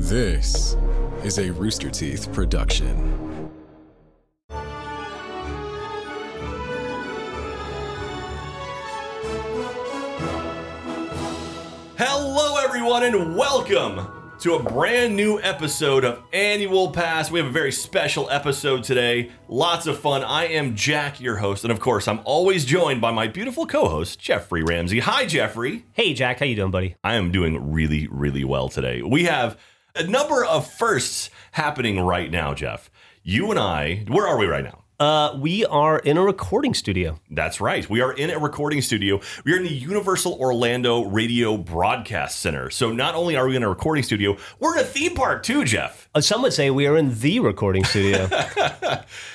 This is a Rooster Teeth production. Hello, everyone, and welcome to a brand new episode of Annual Pass. We have a very special episode today. Lots of fun. I am Jack, your host, and of course, I'm always joined by my beautiful co-host, Jeffrey Ramsey. Hi, Jeffrey. Hey Jack, how you doing, buddy? I am doing really, really well today. We have a number of firsts happening right now, Jeff. You and I, where are we right now? Uh, we are in a recording studio. That's right. We are in a recording studio. We are in the Universal Orlando Radio Broadcast Center. So not only are we in a recording studio, we're in a theme park too, Jeff. Uh, some would say we are in the recording studio.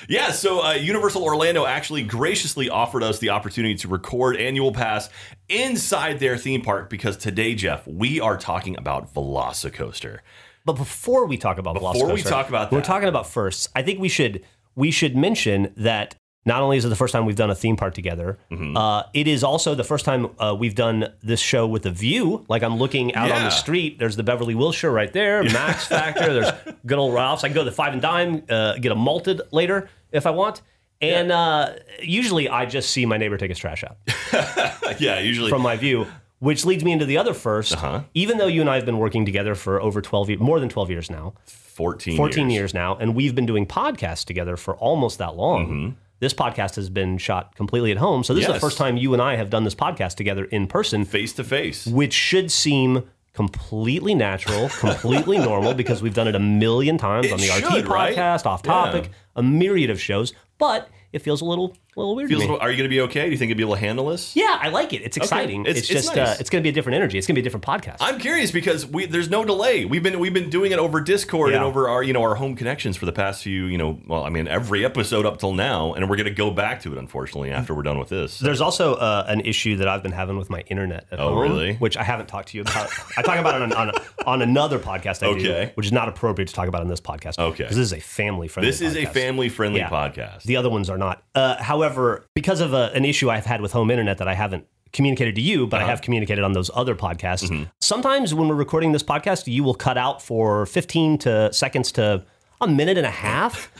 Yeah, so uh, Universal Orlando actually graciously offered us the opportunity to record Annual Pass inside their theme park because today, Jeff, we are talking about Velocicoaster. But before we talk about Before we Velocicoaster, talk about we're talking about firsts. I think we should we should mention that not only is it the first time we've done a theme park together, Mm-hmm. uh, it is also the first time uh, we've done this show with a view. Like I'm looking out on the street. There's the Beverly Wilshire right there, Max Factor. There's good old Ralph's. I can go to the Five and Dime, uh, get a malted later if I want. And uh, usually I just see my neighbor take his trash out. yeah, usually. from my view, which leads me into the other 1st Uh-huh. Even though you and I have been working together for over 12 years, more than 12 years now, 14 14 years, now, and we've been doing podcasts together for almost that long. This podcast has been shot completely at home. So this is Mm-hmm. The first time you and I have done this podcast together in person, Face to face. which should seem completely natural, completely normal because we've done it a million times It on the should, RT right? podcast, off topic, Yeah. a myriad of shows, but it feels a little, a little weird Feels, to are you going to be okay? Do you think you'll be able to handle this? Yeah, I like it. It's exciting. It's- It's, it's just nice. uh, it's going to be a different energy. It's going to be a different podcast. I'm curious because we there's no delay. We've been we've been doing it over Discord and over our you know our home connections for the past few you know well I mean every episode up till now and we're gonna go back to it unfortunately after we're done with this. There's also uh, an issue that I've been having with my internet at Oh, home, really? which I haven't talked to you about. I talk about it on, on, on another podcast I Okay. do, which is not appropriate to talk about on this podcast. Okay. because this is a family friendly. This is a family friendly Yeah. podcast. The other ones are not. Uh, however, because of a, an issue I've had with home internet that I haven't communicated to you, but I uh-huh. have communicated on those other podcasts. Mm-hmm. Sometimes when we're recording this podcast, you will cut out for 15 to seconds to a minute and a half.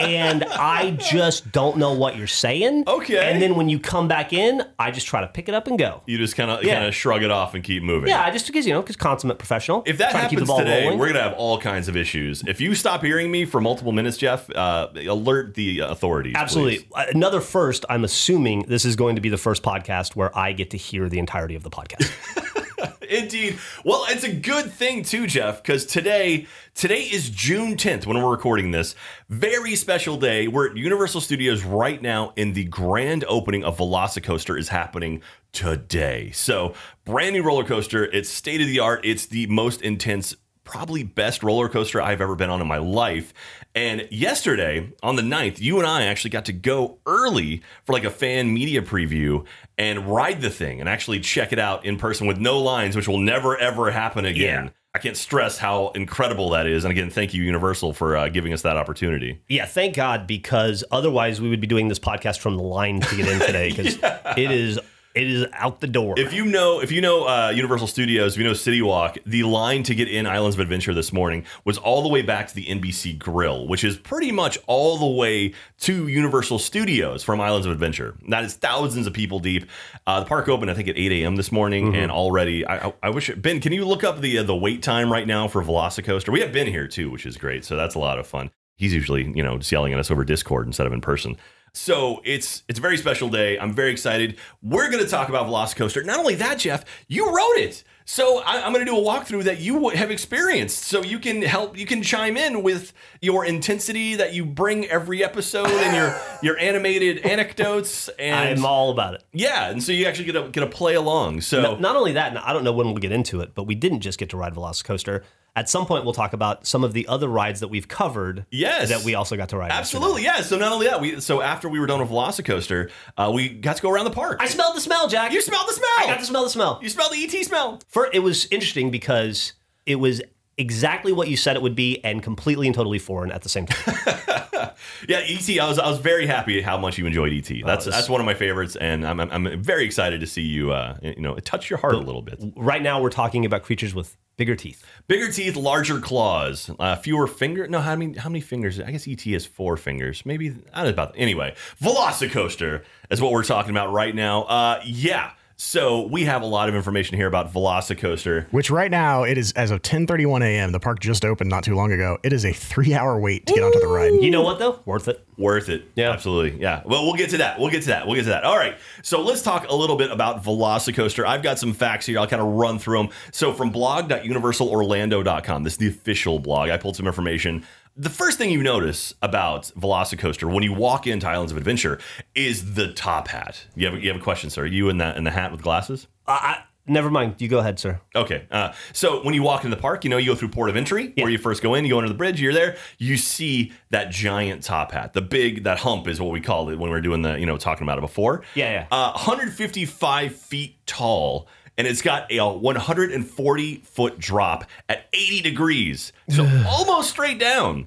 and I just don't know what you're saying. Okay. And then when you come back in, I just try to pick it up and go. you just kind of Yeah. kind of shrug it off and keep moving. Yeah, I just because you know, because consummate professional. If that trying to keep the happens ball today, rolling. we're gonna have all kinds of issues. If you stop hearing me for multiple minutes, Jeff, uh, alert the authorities. Absolutely. please. Uh, Another first, I'm assuming this is going to be the first podcast where I get to hear the entirety of the podcast. Indeed. Well, it's a good thing too, Jeff, because today today is June 10th when we're recording this. Very special day. We're at Universal Studios right now, and the grand opening of Velocicoaster is happening today. So, brand new roller coaster. It's state of the art. It's the most intense probably best roller coaster I've ever been on in my life. And yesterday, on the 9th, you and I actually got to go early for like a fan media preview and ride the thing and actually check it out in person with no lines, which will never ever happen again. Yeah. I can't stress how incredible that is. And again, thank you, Universal, for uh, giving us that opportunity. yeah, thank God, because otherwise we would be doing this podcast from the line to get in today because it is it is out the door. If you know, if you know uh, Universal Studios, if you know City Walk, the line to get in Islands of Adventure this morning was all the way back to the NBC Grill, which is pretty much all the way to Universal Studios from Islands of Adventure. That is thousands of people deep. Uh, the park opened, I think, at 8 a.m. this morning, and already, I, I, I wish Ben, can you look up the uh, the wait time right now for Velocicoaster? We have Ben here too, which is great, so that's a lot of fun. He's usually, you know, just yelling at us over Discord instead of in person. So it's it's a very special day. I'm very excited. We're going to talk about Velocicoaster. Not only that, Jeff, you wrote it. So I, I'm going to do a walkthrough that you have experienced, so you can help. You can chime in with your intensity that you bring every episode and your your animated anecdotes and I'm all about it. yeah, and so you actually get to get to play along. So No- Not only that, and I don't know when we'll get into it, but we didn't just get to ride Velocicoaster. At some point, we'll talk about some of the other rides that we've covered. Yes. that we also got to ride. absolutely, yeah. So not only that, we so after we were done with Velocicoaster, uh, we got to go around the park. I smelled the smell, Jack. you smelled the smell. I got to smell the smell. You smelled the ET smell. For it was interesting because it was exactly what you said it would be, and completely and totally foreign at the same time. Yeah, ET. I was I was very happy how much you enjoyed ET. That's it's- that's one of my favorites, and I'm, I'm I'm very excited to see you uh you know touch your heart a little bit. right now, we're talking about creatures with Bigger teeth. Bigger teeth, larger claws, uh, fewer finger. No, how many? How many fingers? I guess ET has four fingers. Maybe I don't know about. Anyway, Velocicoaster is what we're talking about right now. Uh, yeah. So we have a lot of information here about Velocicoaster. Which right now it is as of 10:31 a.m. The park just opened not too long ago. It is a three-hour wait to get onto the ride. You know what though? Worth it. Worth it. Yeah. Absolutely. Yeah. Well, we'll get to that. We'll get to that. We'll get to that. All right. So let's talk a little bit about Velocicoaster. I've got some facts here. I'll kind of run through them. So from blog.universalorlando.com, this is the official blog. I pulled some information. The first thing you notice about Velocicoaster when you walk into Islands of Adventure is the top hat. You have, you have a question, sir? You in that in the hat with glasses? I, I, never mind. You go ahead, sir. Okay. Uh, so when you walk into the park, you know, you go through port of entry where you first go in, you go under the bridge, you're there, you see that giant top hat. The big, that hump is what we called it when we were doing the, you know, talking about it before. Yeah, yeah. Uh, 155 feet tall. And it's got a 140 foot drop at 80 degrees. So almost straight down.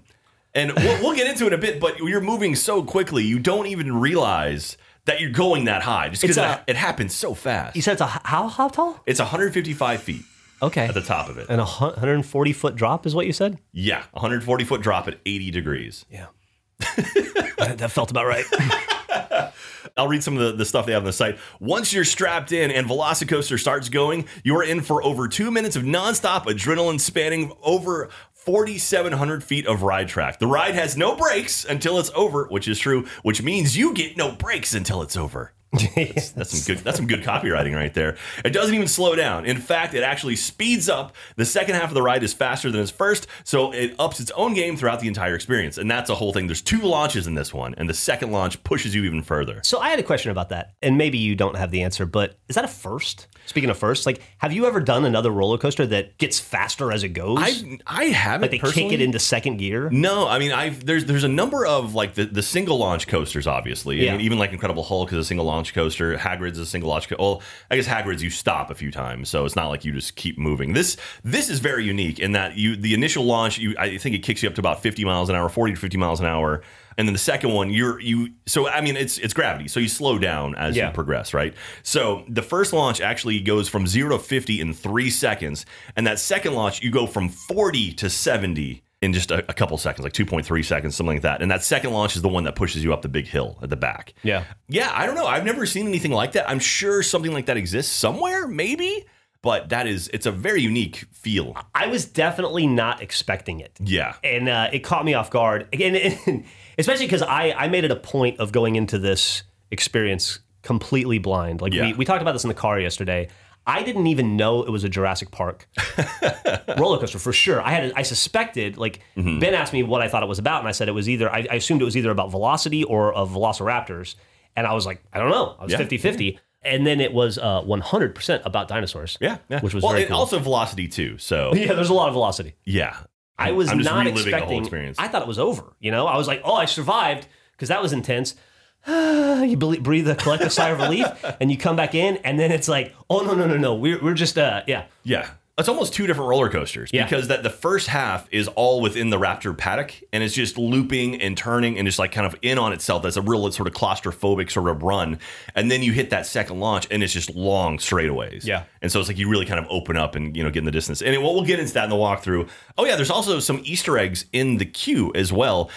And we'll, we'll get into it in a bit, but you're moving so quickly, you don't even realize that you're going that high just because it, it happens so fast. You said it's a how how tall? It's 155 feet Okay. at the top of it. And a 140 foot drop is what you said? Yeah, 140 foot drop at 80 degrees. Yeah. that, that felt about right. I'll read some of the, the stuff they have on the site. Once you're strapped in and Velocicoaster starts going, you're in for over two minutes of nonstop adrenaline spanning over 4,700 feet of ride track. The ride has no brakes until it's over, which is true, which means you get no brakes until it's over. That's some good. That's some good copywriting right there. It doesn't even slow down. In fact, it actually speeds up. The second half of the ride is faster than its first, so it ups its own game throughout the entire experience. And that's a whole thing. There's two launches in this one, and the second launch pushes you even further. So I had a question about that, and maybe you don't have the answer, but is that a first? Speaking of first, like, have you ever done another roller coaster that gets faster as it goes? I I haven't like they personally. kick it into second gear. No, I mean I've there's there's a number of like the, the single launch coasters, obviously. I Yeah. mean, even like Incredible Hulk is a single launch coaster. Hagrid's is a single launch. Co- well, I guess Hagrid's you stop a few times, so it's not like you just keep moving. This this is very unique in that you the initial launch you I think it kicks you up to about 50 miles an hour, 40 to 50 miles an hour, and then the second one you're you so I mean it's it's gravity, so you slow down as Yeah. you progress, right? So the first launch actually goes from zero to 50 in three seconds, and that second launch you go from 40 to 70 in just a, a couple seconds, like 2.3 seconds, something like that. And that second launch is the one that pushes you up the big hill at the back. Yeah. Yeah, I don't know. I've never seen anything like that. I'm sure something like that exists somewhere, maybe, but that is, it's a very unique feel. I was definitely not expecting it. Yeah. and uh, it caught me off guard again, especially because I, I made it a point of going into this experience completely blind. Like Yeah. we, we talked about this in the car yesterday. I didn't even know it was a Jurassic Park roller coaster for sure. I had I suspected like Mm-hmm. Ben asked me what I thought it was about, and I said it was either I, I assumed it was either about velocity or of Velociraptors, and I was like I don't know. I was Yeah. 50 50. And then it was uh, 100% about dinosaurs. Yeah. yeah. Which was well, very cool. also velocity too. So, yeah, there's a lot of velocity. yeah. I was not reliving the whole expecting. I thought it was over. You know, I was like, oh, I survived because that was intense. you breathe a collective sigh of relief, and you come back in, and then it's like, oh no, no, no, no, we're we're just uh, yeah, Yeah. It's almost two different roller coasters Yeah. because that the first half is all within the Raptor paddock and it's just looping and turning and just like kind of in on itself. That's a real sort of claustrophobic sort of run. And then you hit that second launch and it's just long straightaways. Yeah. And so it's like you really kind of open up and you know get in the distance. And we'll we'll get into that in the walkthrough. Oh yeah, there's also some Easter eggs in the queue as well.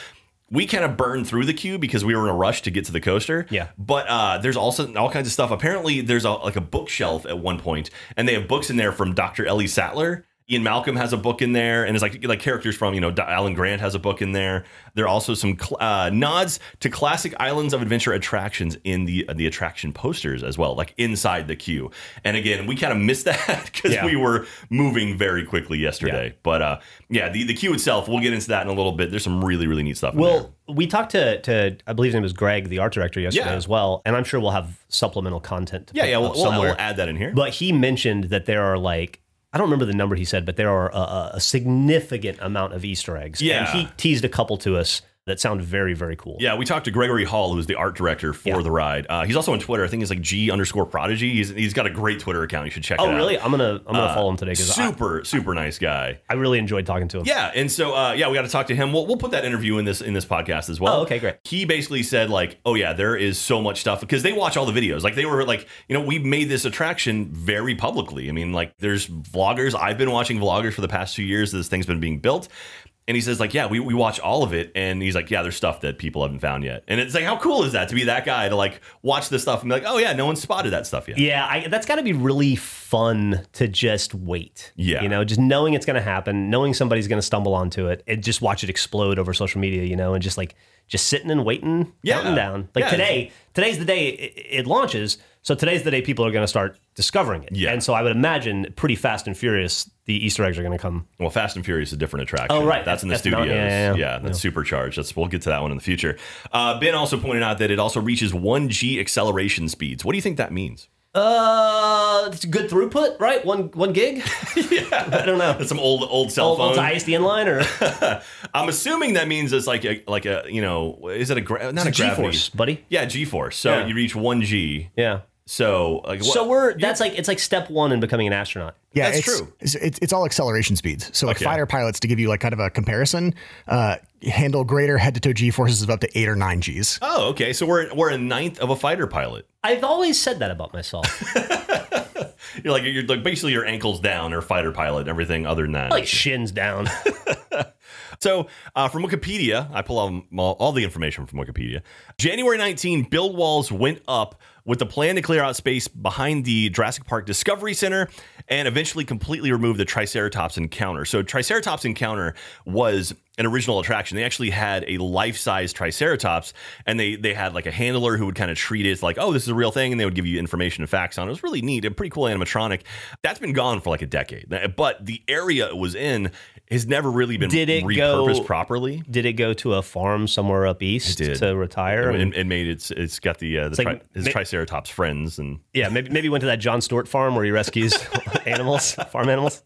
We kind of burned through the queue because we were in a rush to get to the coaster. Yeah. But uh, there's also all kinds of stuff. Apparently, there's a, like a bookshelf at one point, and they have books in there from Dr. Ellie Sattler. Ian Malcolm has a book in there, and it's like like characters from you know Alan Grant has a book in there. There are also some cl- uh, nods to classic Islands of Adventure attractions in the the attraction posters as well, like inside the queue. And again, we kind of missed that because Yeah. we were moving very quickly yesterday. But uh, yeah, the the queue itself, we'll get into that in a little bit. There's some really really neat stuff. in there. Well, we talked to to I believe his name was Greg, the art director, yesterday Yeah. as well, and I'm sure we'll have supplemental content. To yeah, yeah, we'll, we'll add that in here. But he mentioned that there are like I don't remember the number he said, but there are a, a- significant amount of Easter eggs. Yeah. and he teased a couple to us that sound very, very cool. Yeah, we talked to Gregory Hall, who's the art director for Yeah. the ride. Uh, he's also on Twitter. I think he's like G underscore Prodigy. He's, he's got a great Twitter account. You should check Oh, it out. really? I'm gonna I'm gonna Uh, follow him today because I, super, super nice guy. I really enjoyed talking to him. Yeah, and so uh, yeah, we got to talk to him. We'll, we'll put that interview in this in this podcast as well. Oh, okay, great. He basically said like, oh yeah, there is so much stuff because they watch all the videos. Like they were like, you know, we made this attraction very publicly. I mean, like there's vloggers. I've been watching vloggers for the past two years. This thing's been being built. And he says, like, yeah, we, we watch all of it. And he's like, yeah, there's stuff that people haven't found yet. And it's like, how cool is that to be that guy to like watch this stuff and be like, oh, yeah, no one spotted that stuff yet. Yeah, I, that's got to be really fun to just wait. Yeah. you know, just knowing it's going to happen, knowing somebody's going to stumble onto it, and just watch it explode over social media. You know, and just like just sitting and waiting, Yeah. counting down. Like Yeah. today, today's the day it, it launches. So today's the day people are going to start discovering it. Yeah. and so I would imagine pretty fast and furious, the Easter eggs are going to come. Well, Fast and Furious is a different attraction. Oh, right. That's in the That's not- studios. yeah, yeah, yeah, yeah. that's supercharged. That's we'll get to that one in the future. Uh, ben also pointed out that it also reaches one G acceleration speeds. What do you think that means? Uh, it's good throughput, right? One one gig. yeah, I don't know. That's some old old cell Old, phone. old ISDN line or I'm assuming that means it's like a like a you know is it a gra- not a, It's a gravity? G-force, buddy. Yeah, G force. So Yeah. you reach one G. yeah. So like what, So we're that's like it's like step one in becoming an astronaut. Yeah, That's it's, true. It's, it's, it's all acceleration speeds. So like Okay. fighter pilots, to give you like kind of a comparison, uh, handle greater head to toe G forces of up to eight or nine Gs. oh okay. So we're we're a ninth of a fighter pilot. I've always said that about myself. You're like you're like basically your ankles down or fighter pilot. Everything other than that. like shins down. So, uh, from Wikipedia, I pull all, all, all the information from Wikipedia. January 19, build walls went up with the plan to clear out space behind the Jurassic Park Discovery Center and eventually completely remove the Triceratops encounter. So, Triceratops encounter was an original attraction. They actually had a life-size Triceratops, and they they had like a handler who would kind of treat it like, oh, this is a real thing, and they would give you information and facts on it. It was really neat, a pretty cool animatronic. That's been gone for like a decade, but the area it was in has never really been Did it repurposed go- properly. Did it go to a farm somewhere up east to retire? It, And- it made it's it's got the uh, the like his ma- Triceratops friends and yeah, maybe maybe went to that Jon Stewart farm where he rescues animals, farm animals.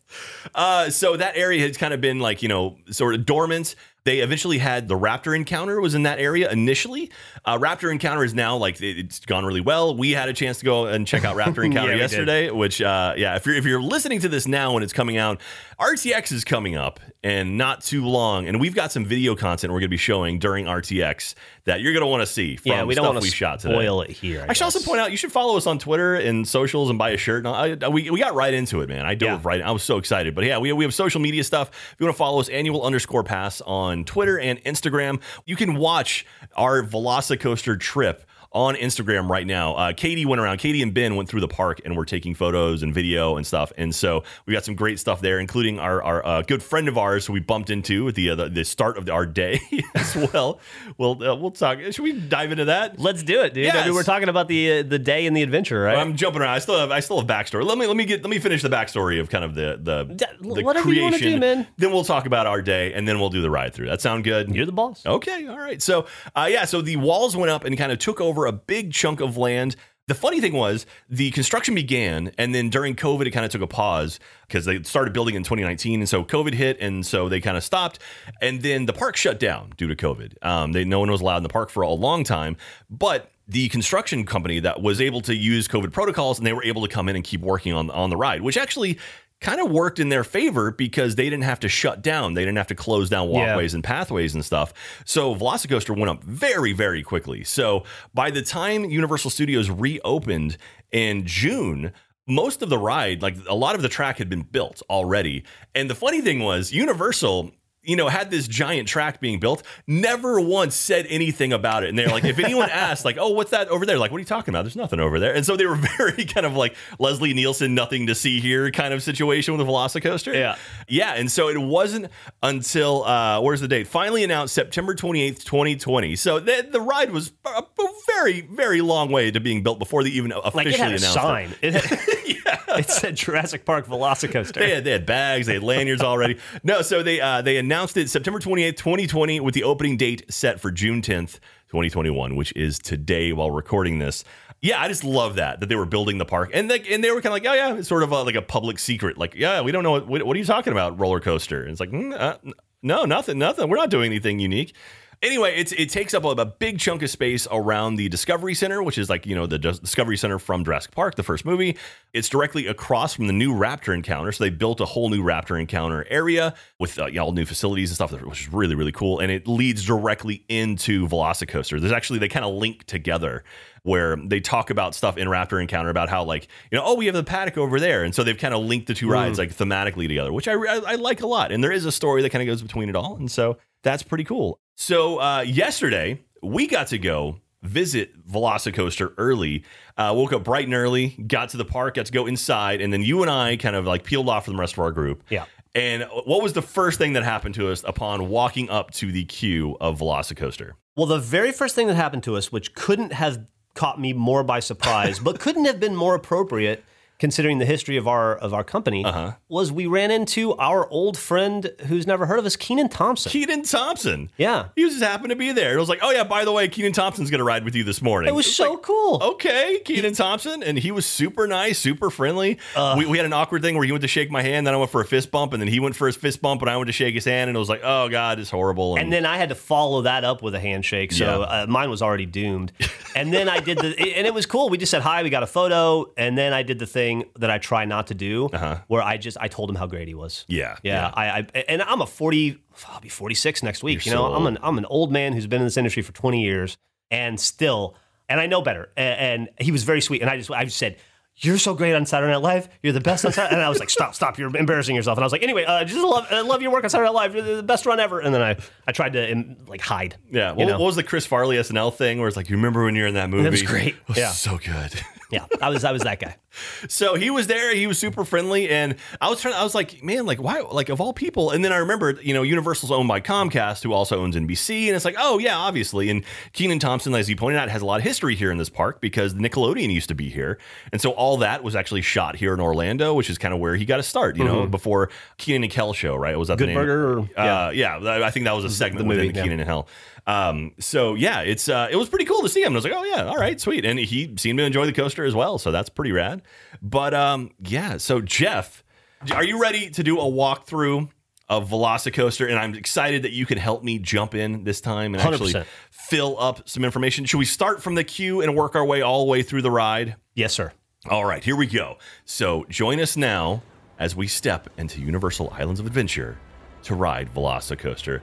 uh, so that area has kind of been like you know sort of dormant performance they eventually had the Raptor encounter was in that area initially. Uh, Raptor encounter is now like it- it's gone really well. We had a chance to go and check out Raptor encounter Yeah, yesterday, which uh, yeah, if you're if you're listening to this now when it's coming out, RTX is coming up and not too long, and we've got some video content we're going to be showing during RTX that you're going to want to see from Yeah, we don't stuff want we to shot today. spoil it here. I should also point out you should follow us on Twitter and socials and buy a shirt. And I, I- we, we got right into it, man. I dove Yeah. right. I was so excited. But yeah, we, we have social media stuff. If you want to follow us, annual underscore pass on Twitter and Instagram. You can watch our Velocicoaster trip on Instagram right now. Uh, Katie went around. Katie and Ben went through the park and we're taking photos and video and stuff. And so we got some great stuff there, including our, our uh, good friend of ours who we bumped into at the uh, the, the start of our day as well. We'll uh, we'll talk. Should we dive into that? Let's do it, dude. I mean, we're talking about the uh, the day and the adventure, right? I'm jumping around. I still have I still have backstory. Let me let me get let me finish the backstory of kind of the the, D- the whatever you wanna do, man. Then we'll talk about our day, and then we'll do the ride through. That sound good? You're the boss. Okay, all right. So, uh, yeah, so the walls went up and kind of took over a big chunk of land. The funny thing was, the construction began, and then during COVID, it kind of took a pause because they started building in 2019, and so COVID hit, and so they kind of stopped, and then the park shut down due to COVID. Um, they no one was allowed in the park for a long time, but the construction company that was able to use COVID protocols, and they were able to come in and keep working on on the ride, which actually kind of worked in their favor because they didn't have to shut down, they didn't have to close down Yeah. walkways and pathways and stuff. So Velocicoaster went up very, very quickly. So by the time Universal Studios reopened in June, most of the ride, like a lot of the track had been built already. And the funny thing was, Universal. You know, had this giant track being built, never once said anything about it. And they're like, if anyone asked, like, oh, what's that over there? Like, what are you talking about? There's nothing over there. And so they were very kind of like Leslie Nielsen, nothing to see here kind of situation with the Velocicoaster. Yeah. Yeah, and so it wasn't until uh, where's the date? Finally announced September 28th, 2020. So the, the ride was a, very, very long way to being built before they even officially Like it had a announced sign. It, had, it said Jurassic Park Velocicoaster. They had, they had bags, they had lanyards already. No, so they uh, they announced it September 28th, 2020, with the opening date set for June 10th, 2021, which is today while recording this. Yeah, I just love that that they were building the park, and like, and they were kind of like, oh yeah, it's sort of a, like a public secret. Like, yeah, we don't know what what, are you talking about, roller coaster? And it's like, mm, uh, no, nothing, nothing. We're not doing anything unique. Anyway, it's it takes up a, big chunk of space around the Discovery Center, which is like you know the Discovery Center from Jurassic Park, the first movie. It's directly across from the new Raptor encounter, so they built a whole new Raptor encounter area with uh, you know, all new facilities and stuff, which is really really cool. And it leads directly into Velocicoaster. There's actually they kind of link together where they talk about stuff in Raptor Encounter about how like you know oh we have the paddock over there, and so they've kind of linked the two rides like thematically together, which I, I I like a lot. And there is a story that kind of goes between it all, and so that's pretty cool. So uh, yesterday we got to go visit Velocicoaster early. Uh, woke up bright and early, got to the park, got to go inside, and then you and I kind of like peeled off from the rest of our group. Yeah. And what was the first thing that happened to us upon walking up to the queue of Velocicoaster? Well, the very first thing that happened to us, which couldn't have caught me more by surprise, but couldn't have been more appropriate considering the history of our of our company, Uh-huh. was we ran into our old friend who's never heard of us, Kenan Thompson. Kenan Thompson. Yeah. He just happened to be there. It was like, oh yeah, by the way, Kenan Thompson's gonna ride with you this morning. It was It's so like, cool. Okay, Kenan Thompson, and he was super nice, super friendly. Uh. we, we had an awkward thing where he went to shake my hand, then I went for a fist bump, and then he went for his fist bump, and I went to shake his hand, and it was like, oh god, it's horrible. And then I had to follow that up with a handshake, so Yeah. uh, mine was already doomed. And then I did the, and it was cool. We just said hi, we got a photo, and then I did the thing that I try not to do, where I just I told him how great he was. Uh-huh. Yeah, yeah. yeah. I, I and I'm a forty, I'll be forty six next week. You're you know, so I'm an I'm an old man who's been in this industry for twenty years, and still, and I know better. A- And, he was very sweet, and I just I just said. You're so great on Saturday Night Live. You're the best on Saturday. And I was like, "Stop, stop! You're embarrassing yourself." And I was like, "Anyway, uh, just love, I love your work on Saturday Night Live. You're the best run ever." And then I, I tried to um, like hide. yeah, you what, know? what was the Chris Farley SNL thing where it's like, you remember when you're in that movie? It was great. It was Yeah. so good. Yeah, I was I was that guy. So he was there. He was super friendly, and I was trying. I was like, man, like why? Like of all people. And then I remembered, you know, Universal's owned by Comcast, who also owns NBC, and it's like, oh yeah, obviously. And Kenan Thompson, as you pointed out, has a lot of history here in this park because Nickelodeon used to be here, and so all that was actually shot here in Orlando, which is kind of where he got to start. You know, before Kenan and Kel show, right? Was that Good the name? Burger or- Uh, yeah, I think that was a segment movie, within yeah. Kenan and Kel. Um, so yeah, it's uh, it was pretty cool to see him. I was like, oh yeah, all right, sweet. And he seemed to enjoy the coaster as well, so that's pretty rad. But um, yeah, so Jeff, are you ready to do a walkthrough of Velocicoaster? And I'm excited that you can help me jump in this time and actually 100%. fill up some information. Should we start from the queue and work our way all the way through the ride? Yes, sir. All right, here we go. So join us now as we step into Universal Islands of Adventure to ride Velocicoaster.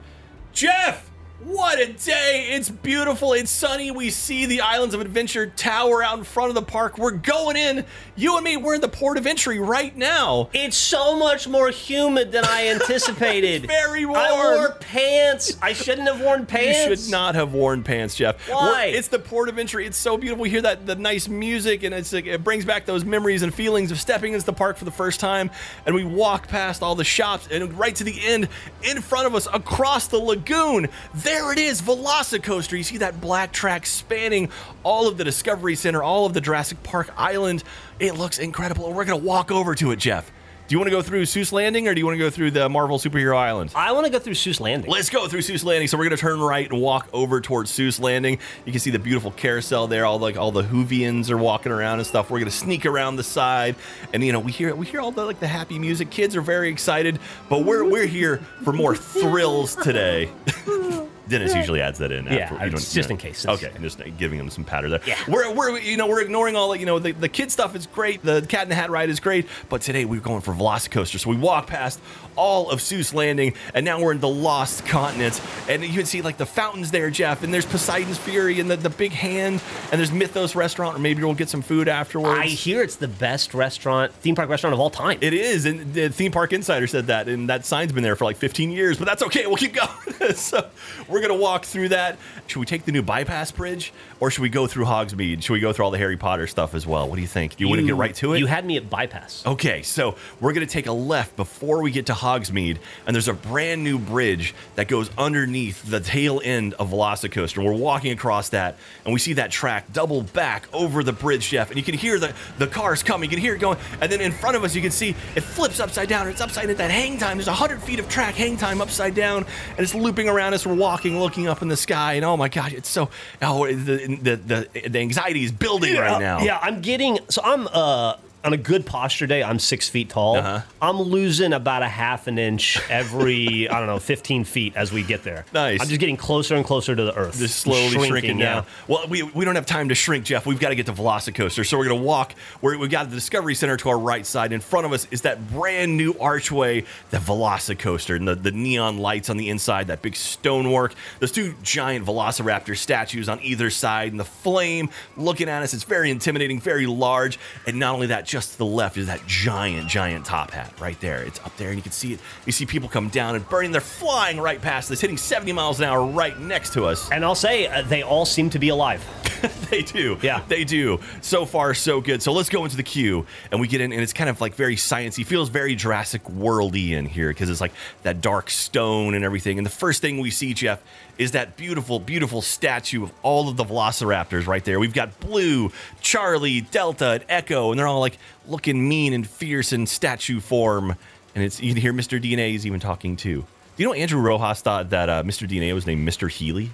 Jeff, what a day! It's beautiful. It's sunny. We see the Islands of Adventure tower out in front of the park. We're going in. You and me, we're in the port of entry right now. It's so much more humid than I anticipated. Very warm. I wore pants. I shouldn't have worn pants. You should not have worn pants, Jeff. Why? We're- it's the port of entry. It's so beautiful. We hear that the nice music, and it's like, it brings back those memories and feelings of stepping into the park for the first time. And we walk past all the shops, and right to the end, in front of us, across the lagoon, there it is, Velocicoaster. You see that black track spanning all of the Discovery Center, all of the Jurassic Park Island. It looks incredible, and we're gonna walk over to it, Jeff. Do you want to go through Seuss Landing, or do you want to go through the Marvel Superhero Island? I want to go through Seuss Landing. Let's go through Seuss Landing. So we're gonna turn right and walk over towards Seuss Landing. You can see the beautiful carousel there. All like all the Hoovians are walking around and stuff. We're gonna sneak around the side, and you know we hear we hear all the like the happy music. Kids are very excited, but we're we're here for more thrills today. Dennis usually adds that in. Yeah, after, you don't- it's you just know. in case. Okay, just giving them some patter there. Yeah. we're we're you know we're ignoring all the, you know the, the kid stuff is great. The Cat in the Hat ride is great, but today we're going for Velocicoaster. So we walk past all of Seuss Landing, and now we're in the Lost Continent, and you can see like the fountains there, Jeff, and there's Poseidon's Fury and the, the big hand, and there's Mythos Restaurant, or maybe we'll get some food afterwards. I hear it's the best restaurant, theme park restaurant of all time. It is, and the theme park insider said that, and that sign's been there for like 15 years, but that's okay. We'll keep going. so we're gonna walk through that. Should we take the new bypass bridge, or should we go through Hogsmeade? Should we go through all the Harry Potter stuff as well? What do you think? Do you, want to get right to it? You had me at bypass. Okay, so we're gonna take a left before we get to Hogsmeade, and there's a brand new bridge that goes underneath the tail end of Velocicoaster. We're walking across that, and we see that track double back over the bridge, Jeff, and you can hear the, the cars coming, you can hear it going, and then in front of us you can see it flips upside down, it's upside at that hang time. There's hundred feet of track hang time upside down, and it's looping around us. We're walking, looking up in the sky, and oh my gosh, it's so oh the the the, the anxiety is building right now. Yeah, I'm getting so I'm uh on a good posture day, I'm six feet tall. Uh-huh. I'm losing about a half an inch every, I don't know, 15 feet as we get there. Nice. I'm just getting closer and closer to the earth. Just slowly shrinking, yeah. down. Well, we, we don't have time to shrink, Jeff. We've got to get to Velocicoaster. So we're going to walk. Where we've got the Discovery Center to our right side. In front of us is that brand new archway, the Velocicoaster, and the, the neon lights on the inside, that big stonework. Those two giant Velociraptor statues on either side, and the flame looking at us. It's very intimidating, very large. And not only that, just to the left is that giant, giant top hat right there. It's up there, and you can see it. You see people come down and burning. They're flying right past us, hitting 70 miles an hour right next to us. And I'll say uh, they all seem to be alive. they do. Yeah. They do. So far, so good. So let's go into the queue and we get in, and it's kind of like very sciencey. Feels very Jurassic Worldy in here because it's like that dark stone and everything. And the first thing we see, Jeff, is that beautiful, beautiful statue of all of the Velociraptors right there. We've got Blue, Charlie, Delta, and Echo, and they're all like looking mean and fierce in statue form. And it's you can hear Mr. DNA is even talking too. Do you know Andrew Rojas thought that uh, Mr. DNA was named Mr. Healy?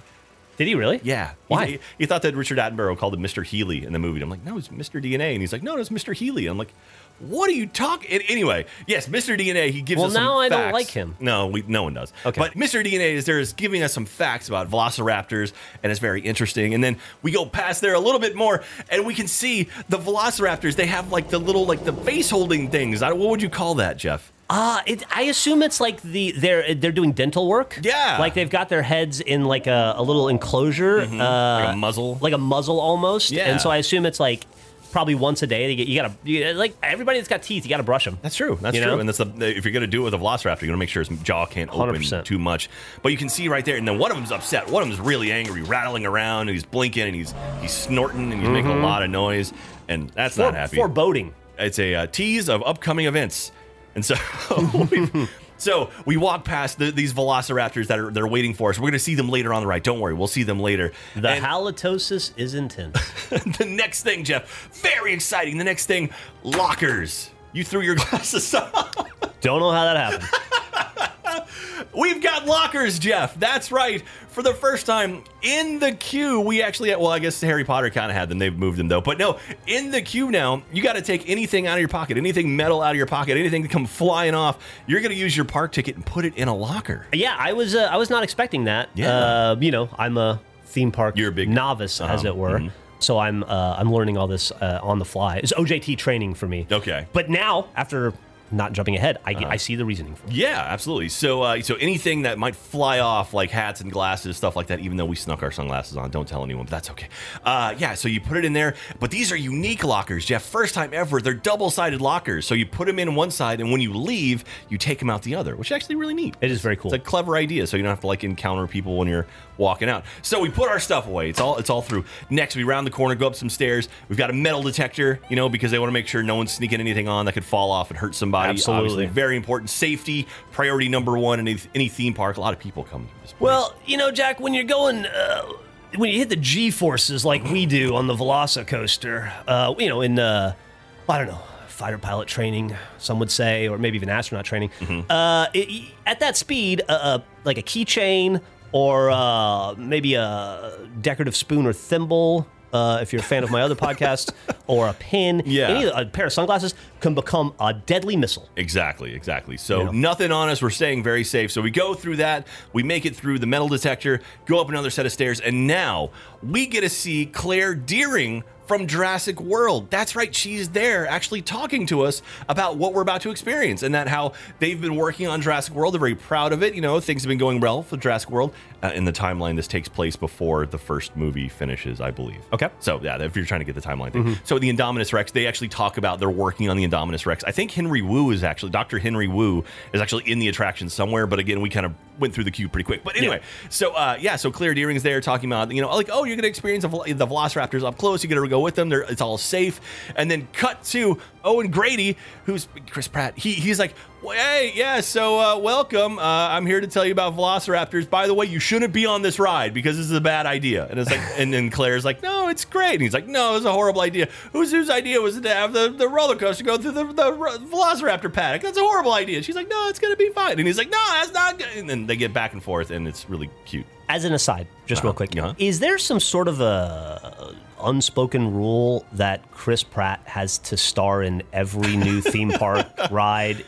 Did he really? Yeah. Why? He, he thought that Richard Attenborough called him Mr. Healy in the movie. I'm like, no, it's Mr. DNA. And he's like, no, it's Mr. Healy. I'm like, what are you talking? Anyway, yes, Mr. DNA. He gives Well, us some now I don't like him. No, we, no one does. Okay. But Mr. DNA is there is giving us some facts about Velociraptors, and it's very interesting. And then we go past there a little bit more, and we can see the Velociraptors. They have like the little like the face holding things. I, what would you call that, Jeff? Uh, it, I assume it's like the they're they're doing dental work. Yeah. like they've got their heads in like a, a little enclosure, uh, Mm-hmm. Like a muzzle. like a muzzle almost. Yeah. and so I assume it's like probably once a day. You, get, you gotta you, like everybody that's got teeth, you gotta brush them. That's true. That's You true. know? And that's the, if you're to do it with a velociraptor, you're going to make sure his jaw can't open 100%. too much. But you can see right there, and then one of them's upset. One of them's really angry, rattling around, and he's blinking, and he's he's snorting, and he's making a lot of noise, and that's not For, happy. foreboding. it's a uh, tease of upcoming events, and so. So we walk past the, these velociraptors that are they're waiting for us. We're going to see them later on the right. Don't worry, we'll see them later. The And- halitosis is intense. the next thing, Jeff, very exciting. The next thing, lockers. You threw your glasses off. Don't know how that happened. We've got lockers, Jeff. That's right. For the first time in the queue, we actually well, I guess Harry Potter kind of had them. They've moved them though. But no, in the queue now, you got to take anything out of your pocket, anything metal out of your pocket, anything to come flying off. You're going to use your park ticket and put it in a locker. Yeah, I was uh, I was not expecting that. Yeah. Uh, you know, I'm a theme park You're a big- novice, as Uh-huh, it were. So I'm uh, I'm learning all this uh, on the fly. It's OJT training for me. Okay. But now, after not jumping ahead, I, Uh-huh. I see the reasoning for it. Yeah, absolutely. So, uh, so anything that might fly off, like hats and glasses, stuff like that. Even though we snuck our sunglasses on, don't tell anyone. But that's okay. Uh, yeah. So you put it in there, but these are unique lockers, Jeff. First time ever. They're double-sided lockers. So you put them in one side, and when you leave, you take them out the other, which is actually really neat. It is very cool. It's a clever idea, so you don't have to like encounter people when you're walking out. So we put our stuff away. It's all it's all through. Next, we round the corner, go up some stairs. We've got a metal detector, you know, because they want to make sure no one's sneaking anything on that could fall off and hurt somebody. Absolutely. Obviously, very important. Safety, priority number one in any, any theme park. A lot of people come to this place. Well, you know, Jack, when you're going, uh, when you hit the G forces like we do on the Velocicoaster, uh, you know, in uh, I don't know, fighter pilot training, some would say, or maybe even astronaut training, uh, it, at that speed, uh, uh, like a keychain or uh, maybe a decorative spoon or thimble. Uh, if you're a fan of my other podcast, or a pin, Yeah. any, a pair of sunglasses can become a deadly missile. Exactly, exactly. So Yeah. nothing on us. We're staying very safe. So we go through that. We make it through the metal detector, go up another set of stairs, and now we get to see Claire Dearing from Jurassic World. That's right, she's there actually talking to us about what we're about to experience and that how they've been working on Jurassic World. They're very proud of it. You know, things have been going well for Jurassic World. Uh, in the timeline, this takes place before the first movie finishes, I believe. Okay. So yeah, if you're trying to get the timeline thing. So the Indominus Rex, they actually talk about they're working on the Indominus Rex. I think Henry Wu is actually Dr. Henry Wu is actually in the attraction somewhere, but again, we kind of went through the queue pretty quick. But anyway, so uh, yeah, so Claire Dearing's there talking about you know like oh you're gonna experience the, Vel- the Velociraptors up close. You got to go with them. They're, it's all safe. And then cut to Owen Grady, who's Chris Pratt. He he's like. "Well, Hey, yeah, so uh, welcome. Uh, I'm here to tell you about Velociraptors. By the way, you shouldn't be on this ride because this is a bad idea. And it's like, and then Claire's like, no, it's great. And he's like, no, it's a horrible idea. Whose whose idea was it to have the, the roller coaster go through the, the Velociraptor paddock? That's a horrible idea. She's like, no, it's gonna be fine. And he's like, no, that's not good. And then they get back and forth, and it's really cute. As an aside, just real quick, uh-huh. is there some sort of a unspoken rule that Chris Pratt has to star in every new theme park ride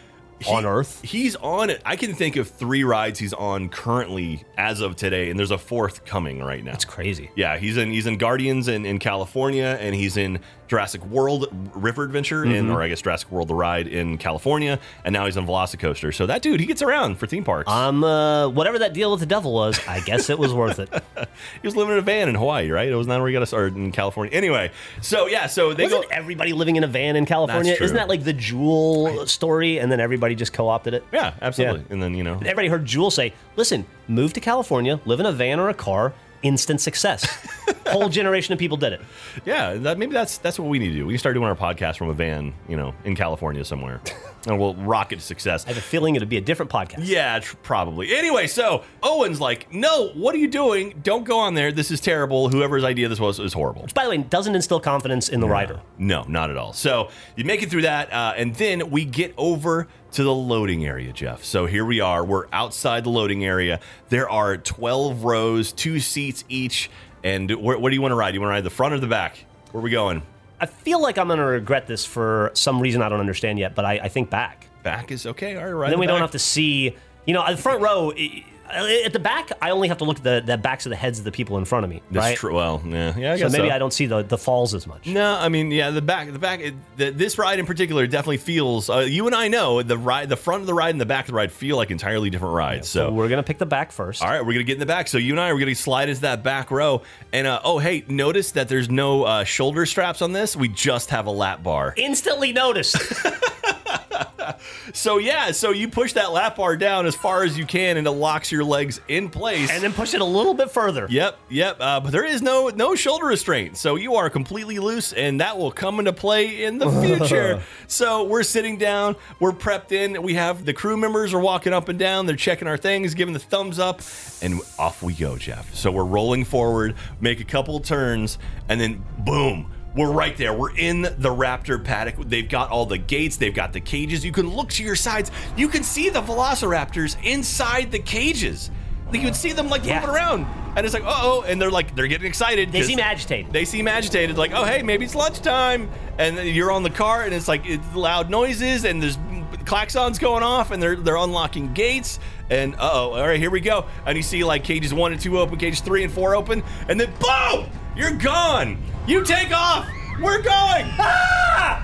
on Earth? He's on it. I can think of three rides he's on currently as of today, and there's a fourth coming right now. That's crazy. Yeah, he's in he's in Guardians in, in California, and he's in Jurassic World River Adventure, in, or I guess Jurassic World the Ride in California, and now he's on Velocicoaster. So that dude, he gets around for theme parks. Um, uh, whatever that deal with the devil was, I guess it was worth it. he was living in a van in Hawaii, right? It was not where he got to start in California. Anyway, so yeah, so they Wasn't go. everybody living in a van in California? Isn't that like the Jewel story? And then everybody just co-opted it. Yeah, absolutely. Yeah. And then you know, Everybody heard Jewel say, "Listen, move to California, live in a van or a car, instant success." Whole generation of people did it. yeah, that, maybe that's that's what we need to do. We can start doing our podcast from a van, you know, in California somewhere, and we'll rocket to success. I have a feeling it'll be a different podcast. Yeah, tr- probably. Anyway, so Owen's like, "No, what are you doing? Don't go on there. This is terrible. Whoever's idea this was is horrible." Which, By the way, doesn't instill confidence in the rider. No, not at all. So you make it through that, uh, and then we get over to the loading area, Jeff. So here we are. We're outside the loading area. There are 12 rows, two seats each. And where, what do you want to ride? Do You want to ride the front or the back? Where are we going? I feel like I'm going to regret this for some reason I don't understand yet, but I, I think back. Back is okay. All right, then the we don't have to see, you know, the front row. i- At the back, I only have to look at the, the backs of the heads of the people in front of me, That's right? true. Well, yeah, yeah. I So maybe so. I don't see the, the falls as much. No, I mean, yeah, the back, the back, it, the, this ride in particular definitely feels. Uh, you and I know the ride, the front of the ride and the back of the ride feel like entirely different rides. So so we're gonna pick the back first. All right, we're gonna get in the back. So you and I are gonna slide into that back row. And uh, oh, hey, notice that there's no uh, shoulder straps on this. We just have a lap bar. Instantly noticed. So yeah, so you push that lap bar down as far as you can, and it locks your legs in place. and then push it a little bit further. Yep, yep. Uh, but there is no no shoulder restraint, so you are completely loose, and that will come into play in the future. so we're sitting down, we're prepped in. We have the crew members are walking up and down. They're checking our things, giving the thumbs up, and off we go, Jeff. So we're rolling forward, make a couple turns, and then boom. We're right there. We're in the Raptor paddock. They've got all the gates. They've got the cages. You can look to your sides. You can see the Velociraptors inside the cages. Like you would see them like Yeah. moving around, and it's like, uh oh, and they're like, they're getting excited. They seem agitated. They seem agitated, like, oh, hey, maybe it's lunchtime, and you're on the car, and it's like it's loud noises, and there's klaxons going off, and they're they're unlocking gates, and uh oh, all right, here we go, and you see like cages one and two open, cages three and four open, and then boom, you're gone. You take off. We're going. Ah!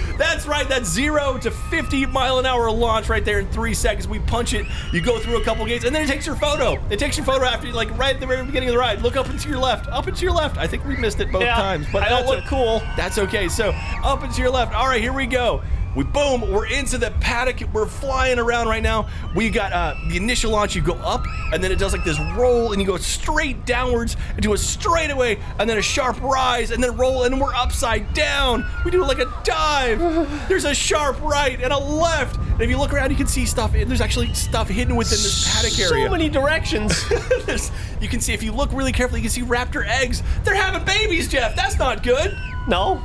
That's right. That's zero to 50 mile an hour launch right there in three seconds. We punch it. You go through a couple gates, and then it takes your photo. It takes your photo after, you like, right at the very beginning of the ride. Look up and to your left. Up and to your left. I think we missed it both Yeah, times, but I don't that's look cool. That's okay. So up and to your left. All right, here we go. We boom. We're into the paddock. We're flying around right now. We got uh, the initial launch. You go up, and then it does like this roll, and you go straight downwards into a straightaway, and then a sharp rise, and then roll, and we're upside down. We do like a dive. There's a sharp right and a left. And if you look around, you can see stuff. There's actually stuff hidden within this paddock area. So many directions. You can see if you look really carefully, you can see raptor eggs. They're having babies, Jeff. That's not good. no.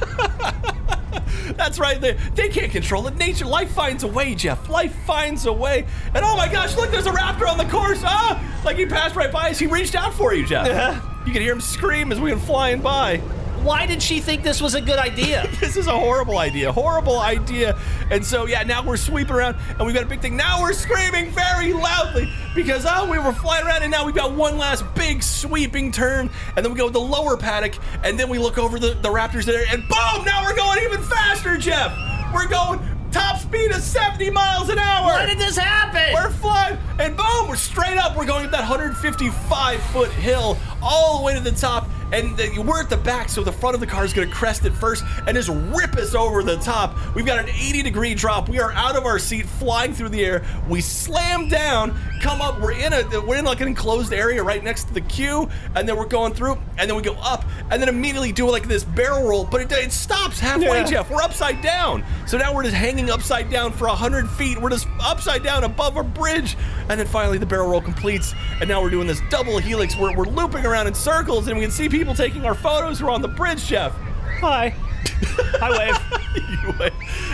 That's right. They, they can't control it. Nature, life finds a way, Jeff. Life finds a way. And oh my gosh, look, there's a raptor on the course. Ah, like he passed right by us. He reached out for you, Jeff. You can hear him scream as we went flying by. Why did she think this was a good idea? This is a horrible idea. Horrible idea. And so, yeah, now we're sweeping around and we've got a big thing. Now we're screaming very loudly because, oh, we were flying around and now we've got one last big sweeping turn. And then we go the lower paddock and then we look over the, the Raptors there and boom, now we're going even faster, Jeff. We're going top speed of 70 miles an hour. Why did this happen? We're flying, and boom, we're straight up. We're going up that 155 foot hill all the way to the top, and the, we're at the back, so the front of the car is going to crest it first and just rip us over the top. We've got an 80 degree drop. We are out of our seat, flying through the air. We slam down, come up. We're in a we're in like an enclosed area right next to the queue, and then we're going through, and then we go up, and then immediately do like this barrel roll, but it, it stops halfway, Yeah. Jeff. We're upside down. So now we're just hanging upside down for 100 feet. We're just upside down above a bridge. And then finally the barrel roll completes. And now we're doing this double helix where we're looping around in circles and we can see people taking our photos who are on the bridge, Jeff. Hi. Hi, wave.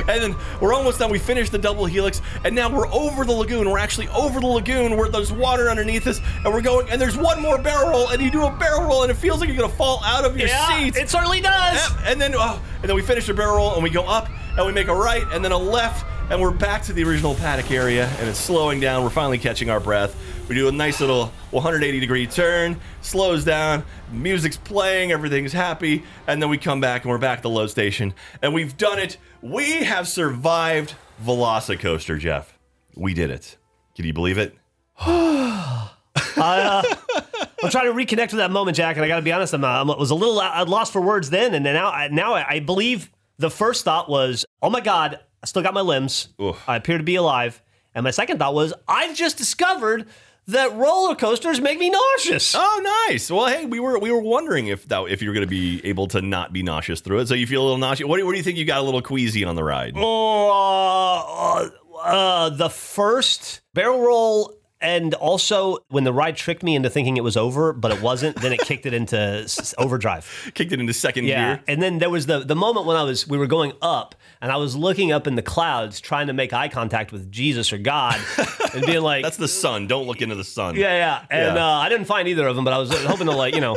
And then we're almost done. We finished the double helix, and now we're over the lagoon. We're actually over the lagoon where there's water underneath us, and we're going. And there's one more barrel roll, and you do a barrel roll, and it feels like you're gonna fall out of your Yeah, seat. it certainly does. Yep, And then, oh, and then we finish the barrel roll, and we go up, and we make a right, and then a left, and we're back to the original paddock area, and it's slowing down. We're finally catching our breath. We do a nice little 180 degree turn, slows down, music's playing, everything's happy, and then we come back, and we're back at the load station, and we've done it. We have survived Velocicoaster, Jeff. We did it. Can you believe it? I'm trying to reconnect with that moment, Jack, and I got to be honest, I'm, uh, I was a little uh, lost for words then, and then now, I, now I, I believe the first thought was, "Oh my God, I still got my limbs. Oof. I appear to be alive." And my second thought was, "I've just discovered that roller coasters make me nauseous." Oh, nice. Well, hey, we were we were wondering if that if you were going to be able to not be nauseous through it. So you feel a little nauseous. What do, what do you think? You got a little queasy on the ride? Oh, uh, uh, the first barrel roll, and also when the ride tricked me into thinking it was over, but it wasn't. then it kicked it into s- overdrive. Kicked it into second Yeah, gear. and then there was the the moment when I was we were going up, and I was looking up in the clouds, trying to make eye contact with Jesus or God, and being like, That's the sun. Don't look into the sun. yeah, yeah. And Yeah. Uh, I didn't find either of them, but I was hoping to like you know.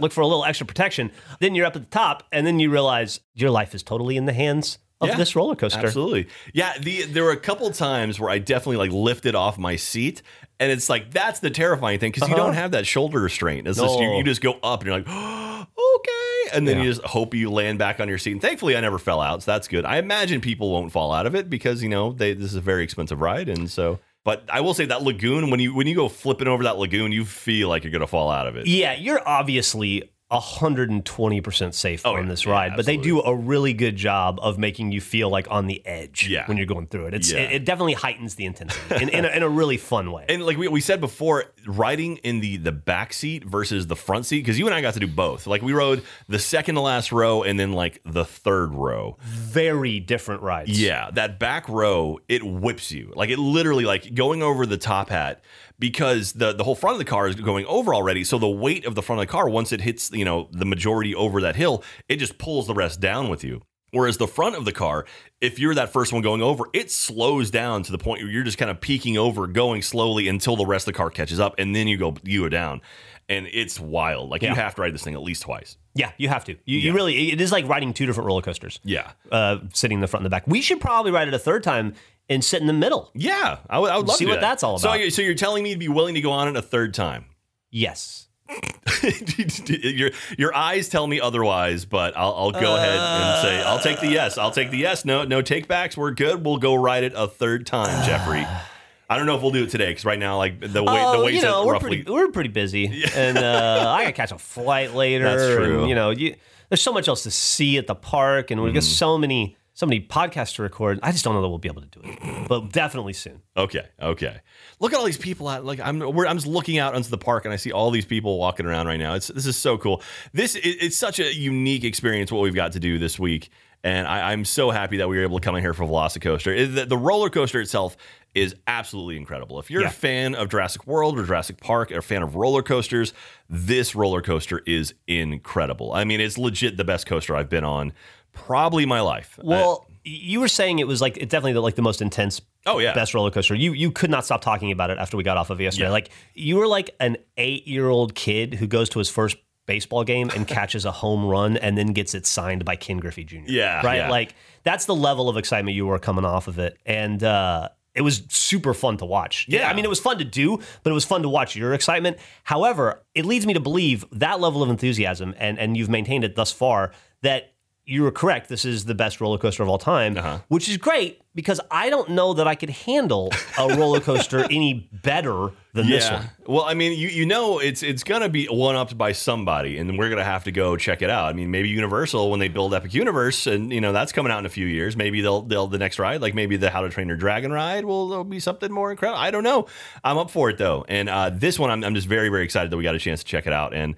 Look for a little extra protection. Then you're up at the top, and then you realize your life is totally in the hands of Yeah, this roller coaster. Absolutely. Yeah, the there were a couple times where I definitely like lifted off my seat, and it's like that's the terrifying thing because you don't have that shoulder restraint. It's just you, Uh-huh. No. you just go up and you're like, okay, and then Yeah. you just hope you land back on your seat. And thankfully, I never fell out, so that's good. I imagine people won't fall out of it because you know they this is a very expensive ride, and so. But I will say that lagoon when you when you go flipping over that lagoon, you feel like you're gonna fall out of it. Yeah, you're obviously 120% safe Oh, on yeah. this Yeah, ride, but they do a really good job of making you feel like on the edge Yeah. when you're going through it. It's Yeah. it, it definitely heightens the intensity in, in, a, in a really fun way. And like we, we said before, riding in the the back seat versus the front seat, because you and I got to do both. Like we rode the second to last row and then like the third row. Very different rides. Yeah, that back row, it whips you. Like it literally like going over the top hat because the the whole front of the car is going over already. So the weight of the front of the car, once it hits, you know, the majority over that hill, it just pulls the rest down with you. Whereas the front of the car, if you're that first one going over, it slows down to the point where you're just kind of peeking over, going slowly until the rest of the car catches up, and then you go you go down. And it's wild. Like Yeah. you have to ride this thing at least twice. Yeah, you have to. You, you really, it is like riding two different roller coasters, Yeah. uh, sitting in the front and the back. We should probably ride it a third time and sit in the middle. Yeah. I would, I would love See to see what that. that's all So about. you're, so you're telling me to be willing to go on it a third time? Yes. your your eyes tell me otherwise, but I'll, I'll go ahead and say I'll take the yes. I'll take the yes. No no takebacks. We're good. We'll go ride it a third time, Jeffrey. I don't know if we'll do it today because right now, like the wait, oh, the wait's you know, we're roughly. pretty, we're pretty busy, and uh, I gotta catch a flight later. That's true. And, you know, you, there's so much else to see at the park, and we've got Mm-hmm. so many, so many podcasts to record. I just don't know that we'll be able to do it, but definitely soon. Okay, okay. Look at all these people out. Like I'm, we're, I'm just looking out onto the park and I see all these people walking around right now. It's this is so cool. This it, it's such a unique experience what we've got to do this week, and I, I'm so happy that we were able to come in here for Velocicoaster. The, the roller coaster itself is absolutely incredible. If you're Yeah. a fan of Jurassic World or Jurassic Park, or a fan of roller coasters, this roller coaster is incredible. I mean, it's legit the best coaster I've been on, probably my life. Well, you were saying it was like it definitely the, like the most intense. Oh, yeah. best roller coaster. You you could not stop talking about it after we got off of yesterday. Yeah. Like you were like an eight year old kid who goes to his first baseball game and catches a home run and then gets it signed by Ken Griffey Jr. Yeah, right. yeah. Like that's the level of excitement you were coming off of it, and uh, it was super fun to watch. Yeah. I mean it was fun to do, but it was fun to watch your excitement. However, it leads me to believe that level of enthusiasm, and and you've maintained it thus far that. You were correct. This is the best roller coaster of all time, Uh-huh. which is great because I don't know that I could handle a roller coaster any better than this one. Well, I mean, you you know it's it's gonna be one upped by somebody, and we're gonna have to go check it out. I mean, maybe Universal when they build Epic Universe, and you know that's coming out in a few years. Maybe they'll they'll the next ride, like maybe the How to Train Your Dragon ride, will there'll be something more incredible. I don't know. I'm up for it though, and uh, this one I'm I'm just very very excited that we got a chance to check it out and.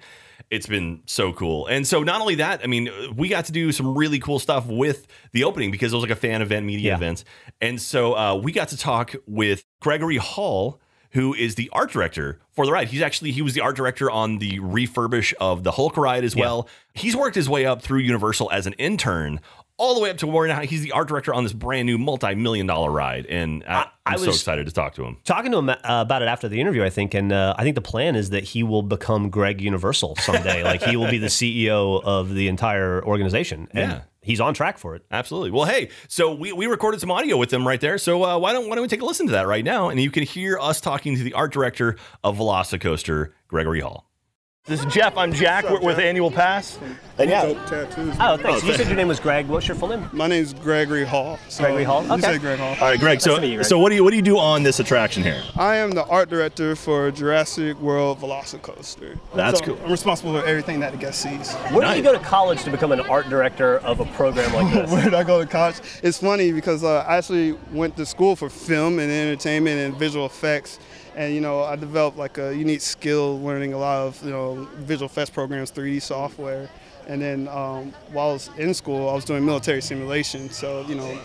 It's been so cool. And so, not only that, I mean, we got to do some really cool stuff with the opening because it was like a fan event, media Yeah. events. And so, uh, we got to talk with Gregory Hall, who is the art director for the ride. He's actually he was the art director on the refurbish of the Hulk ride as well. He's worked his way up through Universal as an intern, all the way up to where now he's the art director on this brand new multi-million dollar ride. And I, I'm so excited to talk to him. Talking to him uh, about it after the interview, I think, and uh, I think the plan is that he will become Greg Universal someday. like he will be the CEO of the entire organization, and Yeah. he's on track for it. Absolutely. Well, hey, so we, we recorded some audio with him right there. So uh, why don't why don't we take a listen to that right now, and you can hear us talking to the art director of Velocicoaster, Gregory Hall. This is Jeff. I'm Jack. We're with Annual Pass. And yeah, tattoos. Oh, thanks. you said your name was Greg. What's your full name? My name's Gregory Hall. So Gregory Hall? You Okay. say Greg Hall. all right, Greg. So, to you, Greg. so what do you what do you do on this attraction here? I am the art director for Jurassic World Velocicoaster. That's So cool. I'm responsible for everything that the guest sees. Where did you go to college to become an art director of a program like this? Where did I go to college? It's funny because uh, I actually went to school for film and entertainment and visual effects. And you know, I developed like a unique skill learning a lot of you know visual effects programs, 3D software. And then um, while I was in school, I was doing military simulation. So you know,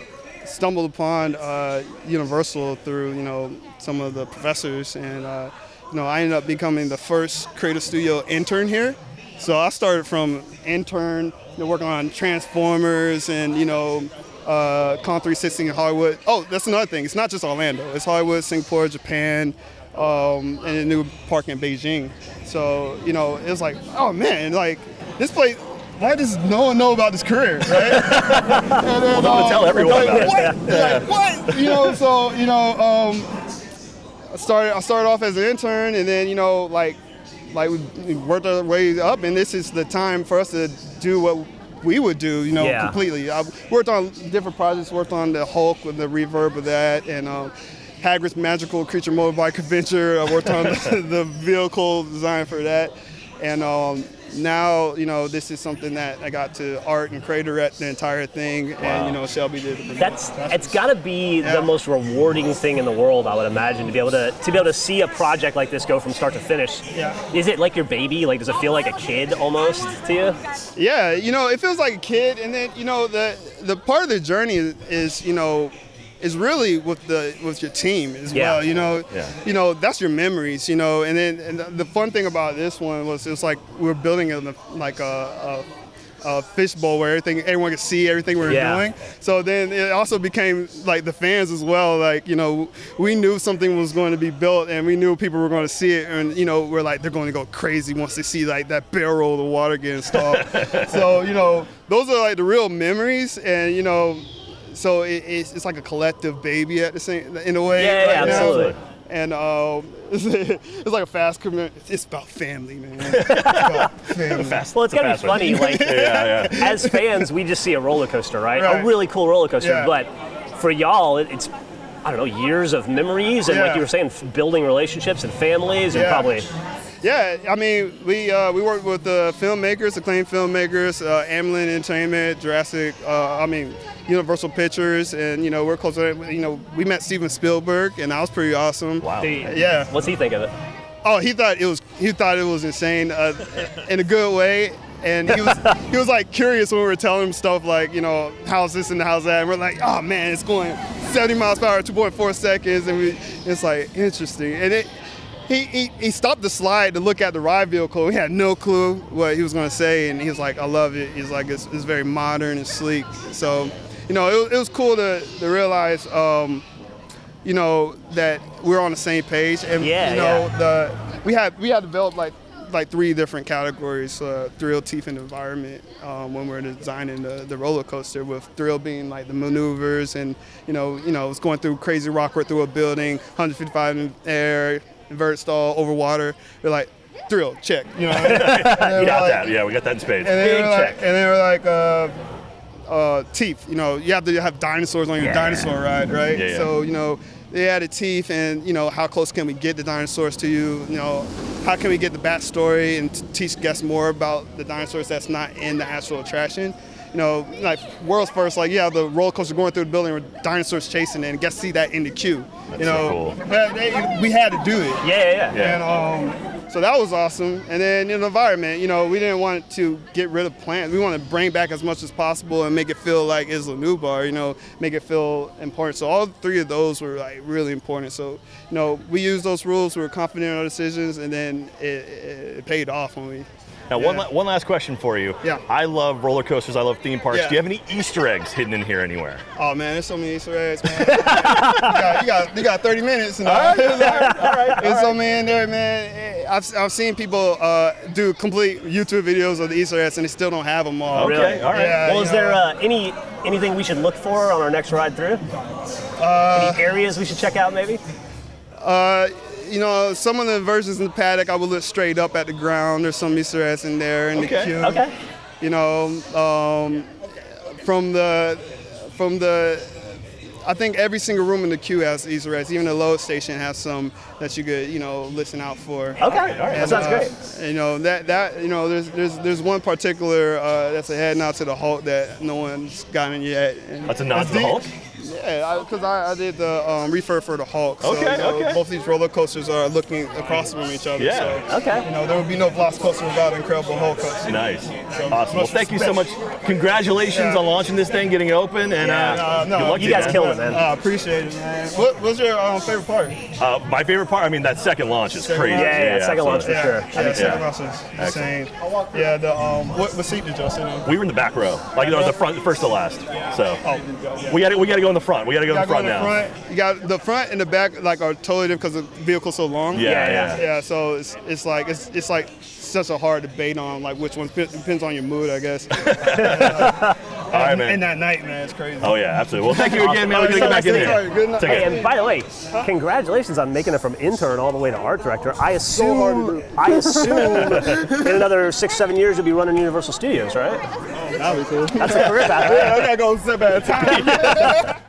stumbled upon uh, Universal through you know some of the professors, and uh, you know I ended up becoming the first creative studio intern here. So I started from intern, you know, working on Transformers and you know uh, Kong 360 in Hollywood. Oh, that's another thing. It's not just Orlando. It's Hollywood, Singapore, Japan, um, and a new park in Beijing. So you know, it was like, oh man, like this place. Why does no one know about this career, right? and then, don't tell everyone like, what? Like, what? You know, so you know, um, I started. I started off as an intern, and then you know, like, like we we worked our way up, and this is the time for us to do what we would do. You know, Yeah. completely. I worked on different projects. Worked on the Hulk with the reverb of that, and. Um, Hagrid's Magical Creature Motorbike Adventure. I worked on the, the vehicle design for that, and um, now you know this is something that I got to art and creator at the entire thing, and you know Shelby did. the- That's it's got to be Yeah. the most rewarding thing in the world, I would imagine, to be able to to be able to see a project like this go from start to finish. Yeah. Is it like your baby? Like, does it feel like a kid almost to you? Yeah, you know, it feels like a kid, and then you know the the part of the journey is, is you know is really with the with your team as Yeah. well. You know, Yeah. you know that's your memories. You know, and then and the- fun thing about this one was it's like we were building a, like a. a a fishbowl where everything everyone could see everything we were Yeah. doing. So then it also became like the fans as well. Like you know, we knew something was going to be built, and we knew people were going to see it, and you know, we're like they're going to go crazy once they see like that barrel of the water get installed. so you know, those are like the real memories, and you know, so it, it's, it's like a collective baby at the same in a way. Yeah, yeah, right now. absolutely. And um, it's, it's like a fast community. It's about family, man. It's about family. Well, it's gotta be funny. Like, Yeah, yeah. as fans, we just see a roller coaster, right? Right. A really cool roller coaster. Yeah. But for y'all, it, it's I don't know years of memories and like you were saying, f- building relationships and families and Yeah. probably Yeah, I mean, we uh, we work with uh, filmmakers, acclaimed filmmakers, uh, Amblin Entertainment, Jurassic. Uh, I mean, Universal Pictures, and you know we're close. To, you know, we met Steven Spielberg, and that was pretty awesome. Wow. Yeah. What's he think of it? Oh, he thought it was he thought it was insane uh, in a good way. And he was he was like curious when we were telling him stuff like you know how's this and how's that and we're like oh man it's going 70 miles per hour 2.4 seconds and we it's like interesting and it he, he, he stopped the slide to look at the ride vehicle. He had no clue what he was going to say, and he was like, "I love it." He's like, "It's, it's very modern and sleek." So, you know, it, was- it was cool to, to realize, um, you know, that we're on the same page, and Yeah, you know, yeah. the we had we had developed like like three different categories: uh, thrill, teeth, and environment. Um, when we we're designing the, the roller coaster, with thrill being like the maneuvers, and you know, you know, it's going through crazy rockwork through a building, 155 in air, invert stall over water. We're like, thrill, check. You know, and then We we're got like- that. Yeah, we got that in spades. and then Big we're like, check. and then we're like, uh, uh, teeth. You know, you have to have dinosaurs on your Yeah. dinosaur ride, right? Yeah, yeah. So you know, they added teeth and you know how close can we get the dinosaurs to you? You know how can we get the backstory and teach guests more about the dinosaurs that's not in the actual attraction? You know, like world's first, like yeah, the roller coaster going through the building with dinosaurs chasing it, and to see that in the queue. you know, so cool. They- we had to do it. Yeah, yeah, yeah. And um, so that was awesome. And then in the environment, you know, we didn't want to get rid of plants. We want to bring back as much as possible and make it feel like Isla Nublar, you know, make it feel important. So all three of those were like really important. So, you know, we used those rules, we were confident in our decisions, and then it, it, it paid off when we. Now, one, Yeah. la- one last question for you. Yeah. I love roller coasters. I love theme parks. Yeah. Do you have any Easter eggs hidden in here anywhere? Oh man, there's so many Easter eggs, man. you, got, you, got, you got 30 minutes. And, uh, There's so many in there, man. I've, I've seen people uh, do complete YouTube videos of the Easter eggs and they still don't have them all. Okay, all right. Yeah, well, you is there uh, any anything we should look for on our next ride through? any areas we should check out, maybe? Uh, you know, some of the versions in the paddock, I would look straight up at the ground. There's some Easter eggs in there in Okay, the queue. Okay. You know, um, from the from the. I think every single room in the queue has Easter eggs. Even the load station has some that you could, you know, listen out for. Okay. All right. That sounds uh, great. You know that that you know there's there's there's one particular uh, that's a head nod to the Hulk that no one's gotten yet. And That's a nod to the Hulk? Yeah, because I, I, did the um, refer for the Hulk. So, Okay, you know, okay. Both these roller coasters are looking across from each other. Yeah. So, Okay. You know there would be no Velocicoaster without Incredible Hulk coaster. Nice. So, Awesome. Well, much thank you so much. Congratulations Yeah. on launching this thing, getting it open, and Yeah, uh, no, no, good luck You to guys man. killed it, man. I appreciate it, man. What was your um, favorite part? Uh, my favorite part, I mean, that second launch is Second crazy. launch? Yeah, yeah, second launch for absolutely. sure. Yeah, second yeah. launch is insane. Yeah, the um, what, what seat did y'all sit in? We were in the back row, like you know, the front, first to last. So Oh, we got to we got to go in the front. We got to go in You the gotta front go in now. the front. You got the front and the back like are totally different because the vehicle's so long. Yeah, Yeah, yeah. yeah. Yeah, so it's, it's like it's it's like such a hard debate on like which one depends on your mood, I guess. All right, man. And that night, man, it's crazy. Oh yeah, absolutely. Well, thank you again, man. We're gonna get back in All right, here. good night. Hey, and by the way, congratulations on making it from intern all the way to art director. I assume, hard. I assume in another six, seven years you'll be running Universal Studios, right? Oh, That'd be cool. That's a career path. Yeah, I gotta go step at a time.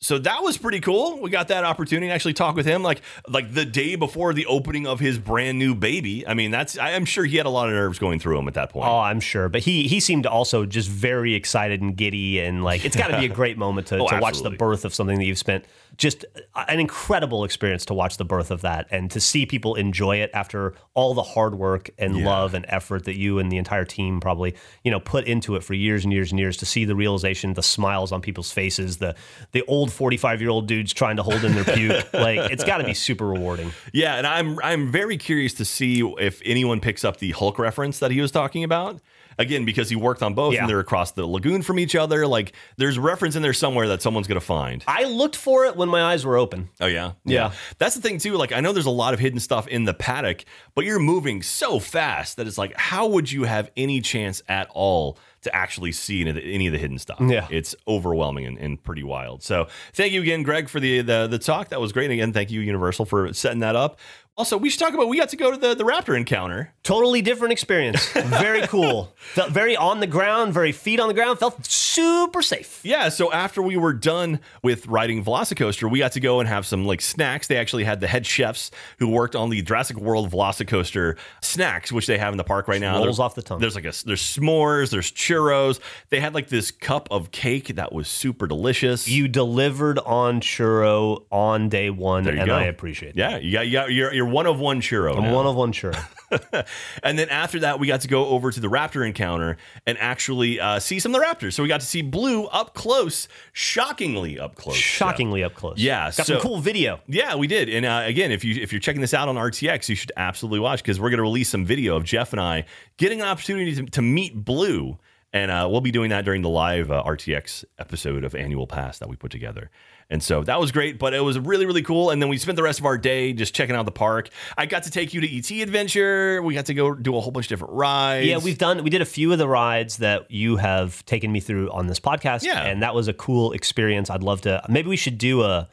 So that was pretty cool. We got that opportunity to actually talk with him, like like the day before the opening of his brand new baby. I mean, that's I- I'm sure he had a lot of nerves going through him at that point. Oh, I'm sure. But he he seemed also just very excited and giddy and like it's got to be a great moment to, Oh, to watch the birth of something that you've spent just an incredible experience to watch the birth of that and to see people enjoy it after all the hard work and love and effort that you and the entire team probably you know put into it for years and years and years to see the realization the smiles on people's faces the the old 45 year old dudes trying to hold in their puke. Like it's got to be super rewarding. Yeah, and I'm I'm very curious to see if anyone picks up the Hulk reference that he was talking about. Again, because he worked on both Yeah. and they're across the lagoon from each other. Like there's reference in there somewhere that someone's gonna find. I looked for it when my eyes were open Oh yeah, Yeah. That's the thing too. Like I know there's a lot of hidden stuff in the paddock, but you're moving so fast that it's like, how would you have any chance at all to actually see any of the, any of the hidden stuff? Yeah. it's overwhelming and, and pretty wild. So thank you again, Greg, for the, the the talk. That was great. And again, thank you, Universal, for setting that up. Also, we should talk about we got to go to the the Raptor encounter. Totally different experience. Very cool. Felt very on the ground, very feet on the ground. Felt super safe. Yeah, so after we were done with riding Velocicoaster, we got to go and have some like snacks. They actually had the head chefs who worked on the Jurassic World Velocicoaster snacks, which they have in the park right now. rolls There- off the tongue. There's like a there's s'mores, there's churros. They had like this cup of cake that was super delicious. You delivered on churro on day one, and go. I appreciate it. yeah, you got you got you're, one of one churro. I'm now. one of one churro. and then after that, we got to go over to the Raptor encounter and actually uh, see some of the Raptors. So we got to see Blue up close, shockingly up close. Shockingly up close. Yeah, Got so- some cool video. Yeah, we did. And uh, again, if you if you're checking this out on RTX, you should absolutely watch because we're going to release some video of Jeff and I getting an opportunity to, to meet Blue, and uh, we'll be doing that during the live uh, RTX episode of Annual Pass that we put together. And so that was great, but it was really really cool. And then we spent the rest of our day just checking out the park. I got to take you to ET Adventure. We got to go do a whole bunch of different rides. Yeah, we've done. We did a few of the rides that you have taken me through on this podcast. Yeah. and that was a cool experience. I'd love to. Maybe we should do a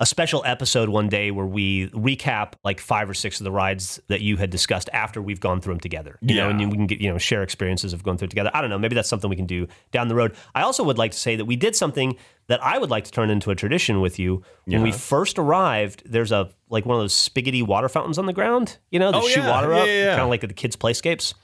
a special episode one day where we recap like five or six of the rides that you had discussed after we've gone through them together. You know, Yeah. and we can get you know share experiences of going through together. I don't know. Maybe that's something we can do down the road. I also would like to say that we did something that I would like to turn into a tradition with you. When we first arrived, there's a like one of those spigoty water fountains on the ground. You know, that Oh, shoot yeah. water up, yeah, yeah. kind of like the kids' playscapes.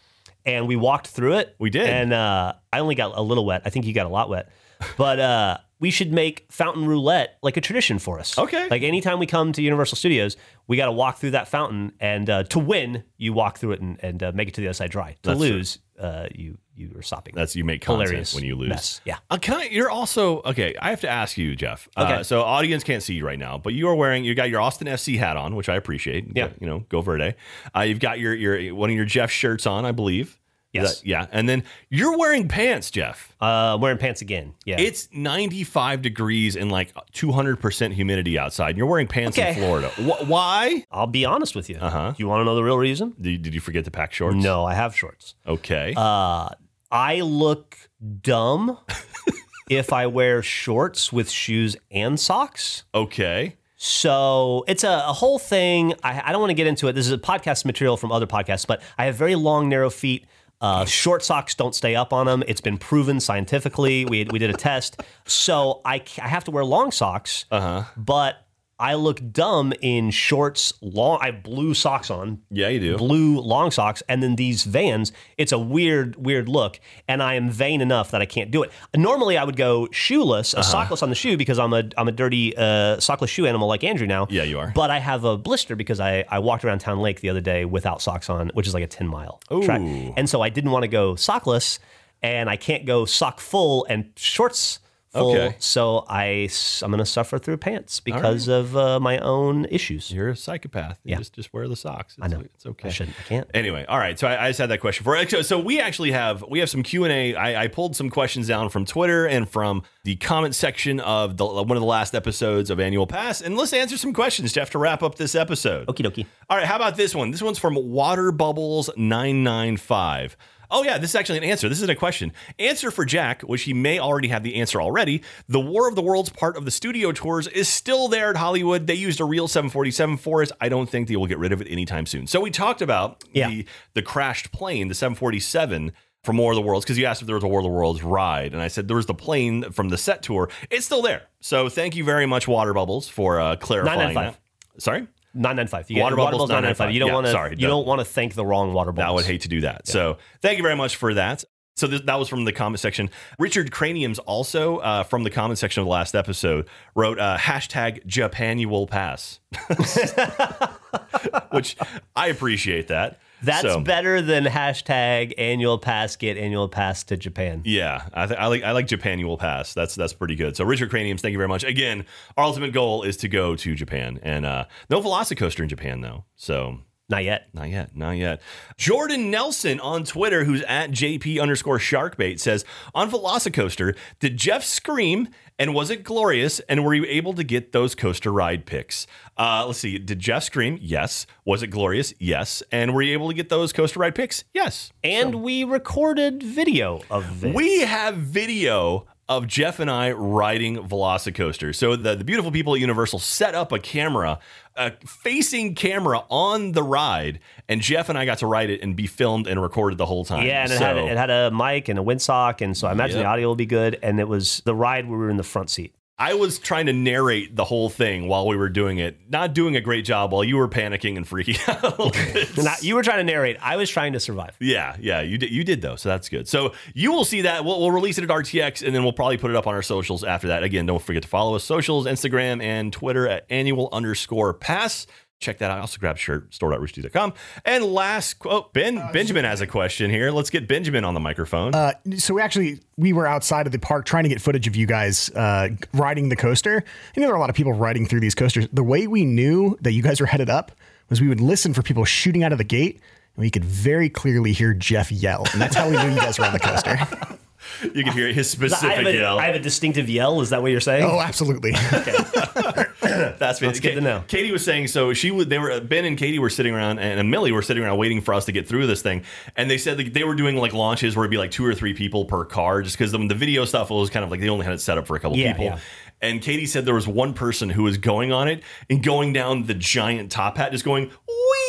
And we walked through it. We did. And uh, I only got a little wet. I think you got a lot wet. But uh, we should make fountain roulette like a tradition for us. Okay. Like anytime we come to Universal Studios, we got to walk through that fountain. And uh, to win, you walk through it and, and uh, make it to the other side dry. To That's lose, uh, you you are sopping. That's you make content hilarious when you lose. mess. Yeah. Uh, can I, you're also okay. I have to ask you, Jeff. Uh, Okay. so audience can't see you right now, but you are wearing. You got your Austin FC hat on, which I appreciate. Yeah. You know, go Verde. Uh, you've got your your one of your Jeff shirts on, I believe. Yes. that- yeah. And then you're wearing pants, Jeff. Uh, wearing pants again. Yeah. It's 95 degrees and like 200% humidity outside. And you're wearing pants in Florida. Wh- why? I'll be honest with you. Uh-huh. Do you want to know the real reason? Did, did you forget to pack shorts? No, I have shorts. Okay. Uh, I look dumb if I wear shorts with shoes and socks. okay. So it's a, a whole thing. I, I don't want to get into it. This is a podcast material from other podcasts, but I have very long, narrow feet. Uh, short socks don't stay up on them. It's been proven scientifically. We, we did a test. So I, I have to wear long socks, Uh-huh. but I look dumb in shorts, long. I have blue socks on, Yeah, you do. blue long socks, and then these Vans. It's a weird, weird look, and I am vain enough that I can't do it. Normally, I would go shoeless, a Uh-huh. sockless on the shoe because I'm a I'm a dirty uh, sockless shoe animal like Andrew now. Yeah, you are. But I have a blister because I I walked around Town Lake the other day without socks on, which is like a ten mile track, and so I didn't want to go sockless, and I can't go sock full and shorts. Full, Okay. so I I'm gonna suffer through pants because of uh, my own issues. You're a psychopath. You Yeah. just just wear the socks. It's, I know. It's okay. I shouldn't. I can't. Anyway, all right. So I, I just had that question for. So, so we actually have we have some Q and A. I, I pulled some questions down from Twitter and from the comment section of the, one of the last episodes of Annual Pass. And let's answer some questions, Jeff, to wrap up this episode. Okie dokie. All right. How about this one? This one's from Water Bubbles nine nine five. Oh yeah, this is actually an answer. This isn't a question. Answer for Jack, which he may already have the answer already. The War of the Worlds part of the studio tours is still there at Hollywood. They used a real 747 for it. I don't think they will get rid of it anytime soon. So we talked about Yeah. the the crashed plane, the 747 from War of the Worlds, because you asked if there was a War of the Worlds ride, and I said there was the plane from the set tour. It's still there. So thank you very much, Water Bubbles, for uh, clarifying 995. that. Sorry. Nine nine five. You Water bubbles, nine nine five. You don't yeah, want to. sorry, you don't want to thank the wrong water bubbles. I would hate to do that. So thank you very much for that. So this, that was from the comment section. Richard Craniums also uh, from the comment section of the last episode wrote uh, hashtag Japanual Pass, which I appreciate that. That's So, better than hashtag annual pass. Get annual pass to Japan. Yeah, I, th- I like I like Japanual Pass. That's that's pretty good. So Richard Craniums, thank you very much. Again, our ultimate goal is to go to Japan, and uh, no Velocicoaster in Japan though. So Not yet. Not yet, not yet. Jordan Nelson on Twitter, who's at JP underscore Sharkbait, says on Velocicoaster, did Jeff scream and was it glorious? And were you able to get those coaster ride pics? Uh, let's see. Did Jeff scream? Yes. Was it glorious? Yes. And were you able to get those coaster ride pics? Yes. And we recorded video of it. We have video of Jeff and I riding Velocicoaster. So the, the beautiful people at Universal set up a camera, a facing camera on the ride, and Jeff and I got to ride it and be filmed and recorded the whole time. yeah, and it, had, it had a mic and a windsock, and so I imagine Yep. the audio will be good. And it was the ride where we were in the front seat. I was trying to narrate the whole thing while we were doing it, not doing a great job while you were panicking and freaking out. I- you were trying to narrate. I was trying to survive. Yeah, yeah, you did. You did though, so that's good. So you will see that. We'll, we'll release it at RTX, and then we'll probably put it up on our socials after that. Again, don't forget to follow us socials, Instagram and Twitter at annual underscore pass. Check that out. I also grab shirt store.roosterteeth.com. And last quote, Ben Benjamin has a question here. Let's get Benjamin on the microphone. Uh, so we actually we were outside of the park trying to get footage of you guys uh, riding the coaster. You know, there are a lot of people riding through these coasters. The way we knew that you guys were headed up was we would listen for people shooting out of the gate, and we could very clearly hear Jeff yell, and that's how we knew you guys were on the coaster. you can hear his specific a, yell. I have a distinctive yell. Is that what you're saying? oh, absolutely. That's, That's good to know. Katie was saying so. She would. They were Ben and Katie were sitting around, and, and Millie were sitting around waiting for us to get through this thing. And they said like, they were doing like launches where it'd be like two or three people per car, just because the, the video stuff was kind of like they only had it set up for a couple Yeah, people. yeah. and Katie said there was one person who was going on it and going down the giant top hat, just going wee,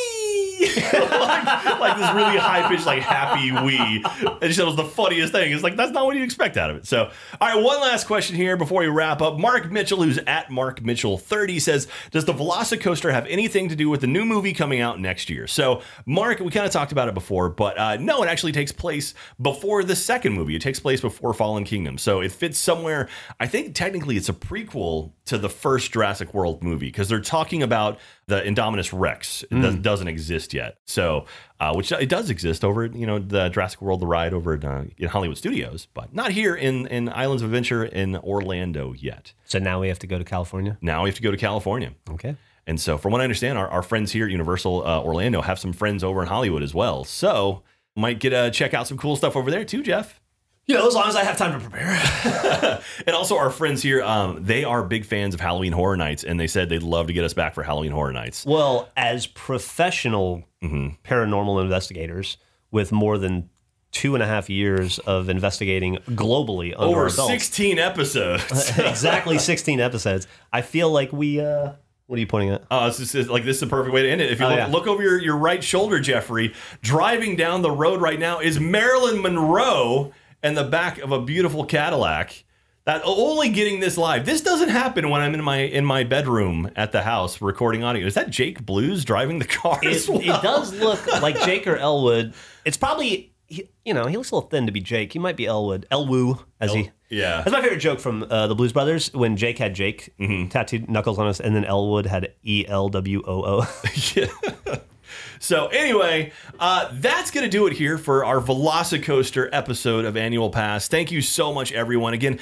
like, like this really high pitched, like happy wee. And she said it was the funniest thing. It's like that's not what you expect out of it. So, all right, one last question here before we wrap up. Mark Mitchell, who's at Mark Mitchell thirty, says, "Does the Velocicoaster have anything to do with the new movie coming out next year?" So, Mark, we kind of talked about it before, but uh, no, it actually takes place before the second movie. It takes place before Fallen Kingdom, so it fits somewhere. I think technically it's a prequel to the first Jurassic World movie because they're talking about the Indominus Rex. It does, doesn't exist yet, so uh, which it does exist over you know the Jurassic World the ride over in, uh, in Hollywood Studios, but not here in in Islands of Adventure in Orlando yet. So now we have to go to California. Now we have to go to California. Okay. And so, from what I understand, our, our friends here at Universal uh, Orlando have some friends over in Hollywood as well. So, might get to check out some cool stuff over there too, Jeff. You know, as long as I have time to prepare. And also, our friends here, um, they are big fans of Halloween Horror Nights, and they said they'd love to get us back for Halloween Horror Nights. Well, as professional paranormal investigators with more than two and a half years of investigating globally Over adults, 16 episodes. exactly 16 episodes, I feel like we. Uh, what are you pointing at? Oh, it's just it's like this is the perfect way to end it. If you Oh, look, yeah. look over your, your right shoulder, Jeffrey, driving down the road right now is Marilyn Monroe and the back of a beautiful Cadillac. That only getting this live. This doesn't happen when I'm in my in my bedroom at the house recording audio. Is that Jake Blues driving the car? It, well? it does look like Jake or Elwood. It's probably. he- You know, he looks a little thin to be Jake. He might be Elwood. Elwoo, as he. yeah. That's my favorite joke from uh, the Blues Brothers when Jake had Jake tattooed knuckles on us, and then Elwood had E L W O O. So anyway, uh, that's going to do it here for our Velocicoaster episode of Annual Pass. Thank you so much, everyone. Again,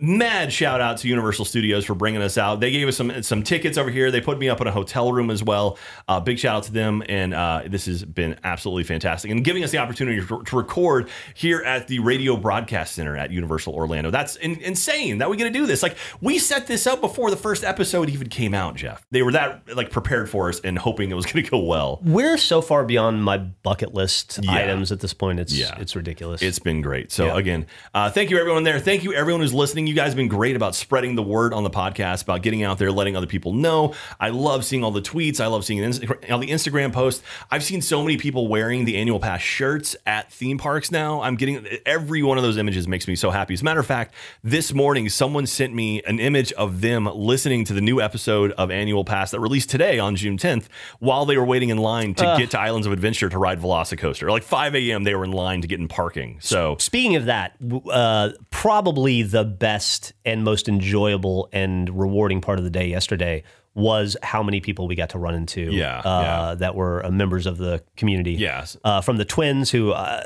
mad shout out to Universal Studios for bringing us out. They gave us some some tickets over here. They put me up in a hotel room as well. Uh, big shout out to them, and uh, this has been absolutely fantastic. And giving us the opportunity to, to record here at the Radio Broadcast Center at Universal Orlando. That's in, insane that we get to do this. Like we set this up before the first episode even came out, Jeff. They were that like prepared for us and hoping it was going to go well. We're so far beyond my bucket list Yeah. items at this point. It's Yeah. it's ridiculous. It's been great. So Yeah. again, uh, thank you everyone there. Thank you everyone who's listening. You guys have been great about spreading the word on the podcast, about getting out there, letting other people know. I love seeing all the tweets. I love seeing all the Instagram posts. I've seen so many people wearing the annual pass shirts at theme parks now. I'm getting every one of those images makes me so happy. As a matter of fact, this morning someone sent me an image of them listening to the new episode of Annual Pass that released today on June 10th while they were waiting in line to get to Islands of Adventure to ride Velocicoaster. Like 5 a.m. they were in line to get in parking. So Speaking of that, uh, probably the best and most enjoyable and rewarding part of the day yesterday was how many people we got to run into Yeah, uh, yeah. that were uh, members of the community. Yes. Uh, from the twins who uh,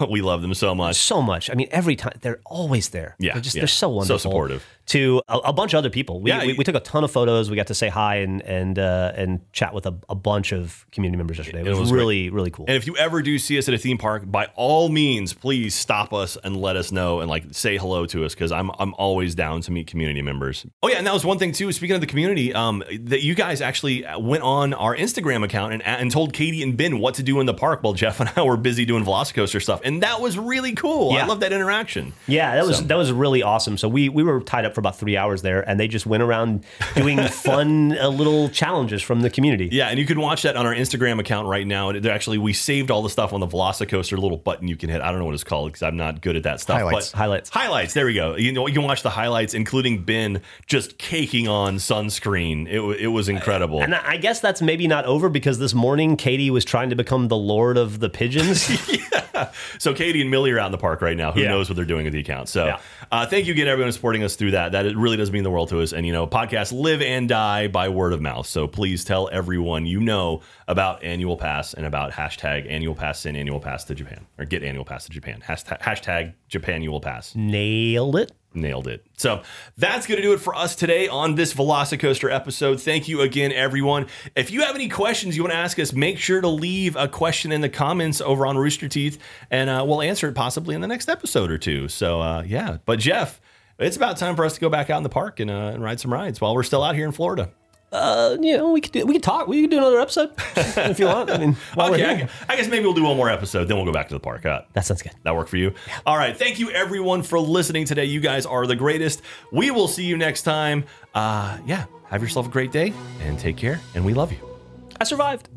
we love them so much. so much. I mean, every time they're always there. Yeah, they're just yeah. they're so wonderful. So supportive. To a, a bunch of other people. We, Yeah, we, we took a ton of photos. We got to say hi and and uh, and chat with a, a bunch of community members yesterday. It was, was great. really really cool. And if you ever do see us at a theme park, by all means, please stop us and let us know and like say hello to us because I'm I'm always down to meet community members. Oh yeah, and that was one thing too. Speaking of the community, um, that you guys actually went on our Instagram account and and told Katie and Ben what to do in the park while Jeff and I were busy doing Velocicoaster stuff, and that was really cool. I love that interaction. Yeah, that was So- that was really awesome. So we we were tied up for about three hours there, and they just went around doing fun uh, little challenges from the community. Yeah, and you can watch that on our Instagram account right now. And they're actually, we saved all the stuff on the Velocicoaster little button you can hit. I don't know what it's called because I'm not good at that stuff. Highlights. But Highlights. Highlights. There we go. You know, you can watch the highlights, including Ben just caking on sunscreen. It, it was incredible. And I I guess that's maybe not over because this morning Katie was trying to become the lord of the pigeons. yeah. So Katie and Millie are out in the park right now. Who Yeah. knows what they're doing with the account? So Yeah. uh, thank you again, everyone, supporting us through that. That it really does mean the world to us. And you know, podcasts live and die by word of mouth. So please tell everyone you know about Annual Pass and about hashtag Annual Pass and Annual Pass to Japan or get Annual Pass to Japan. Hashtag, hashtag Japanual Pass. Nailed it. Nailed it. So that's going to do it for us today on this Velocicoaster episode. Thank you again, everyone. If you have any questions you want to ask us, make sure to leave a question in the comments over on Rooster Teeth, and uh, we'll answer it possibly in the next episode or two. So, uh, yeah. But, Jeff, it's about time for us to go back out in the park and, uh, and ride some rides while we're still out here in Florida. Uh, you know, we could do, we could talk. We could do another episode if you want. I mean, Okay, I, here. I guess maybe we'll do one more episode, then we'll go back to the park. Uh, that sounds good. that work for you? All right. Thank you, everyone, for listening today. You guys are the greatest. We will see you next time. Uh, yeah. Have yourself a great day and take care. And we love you. I survived.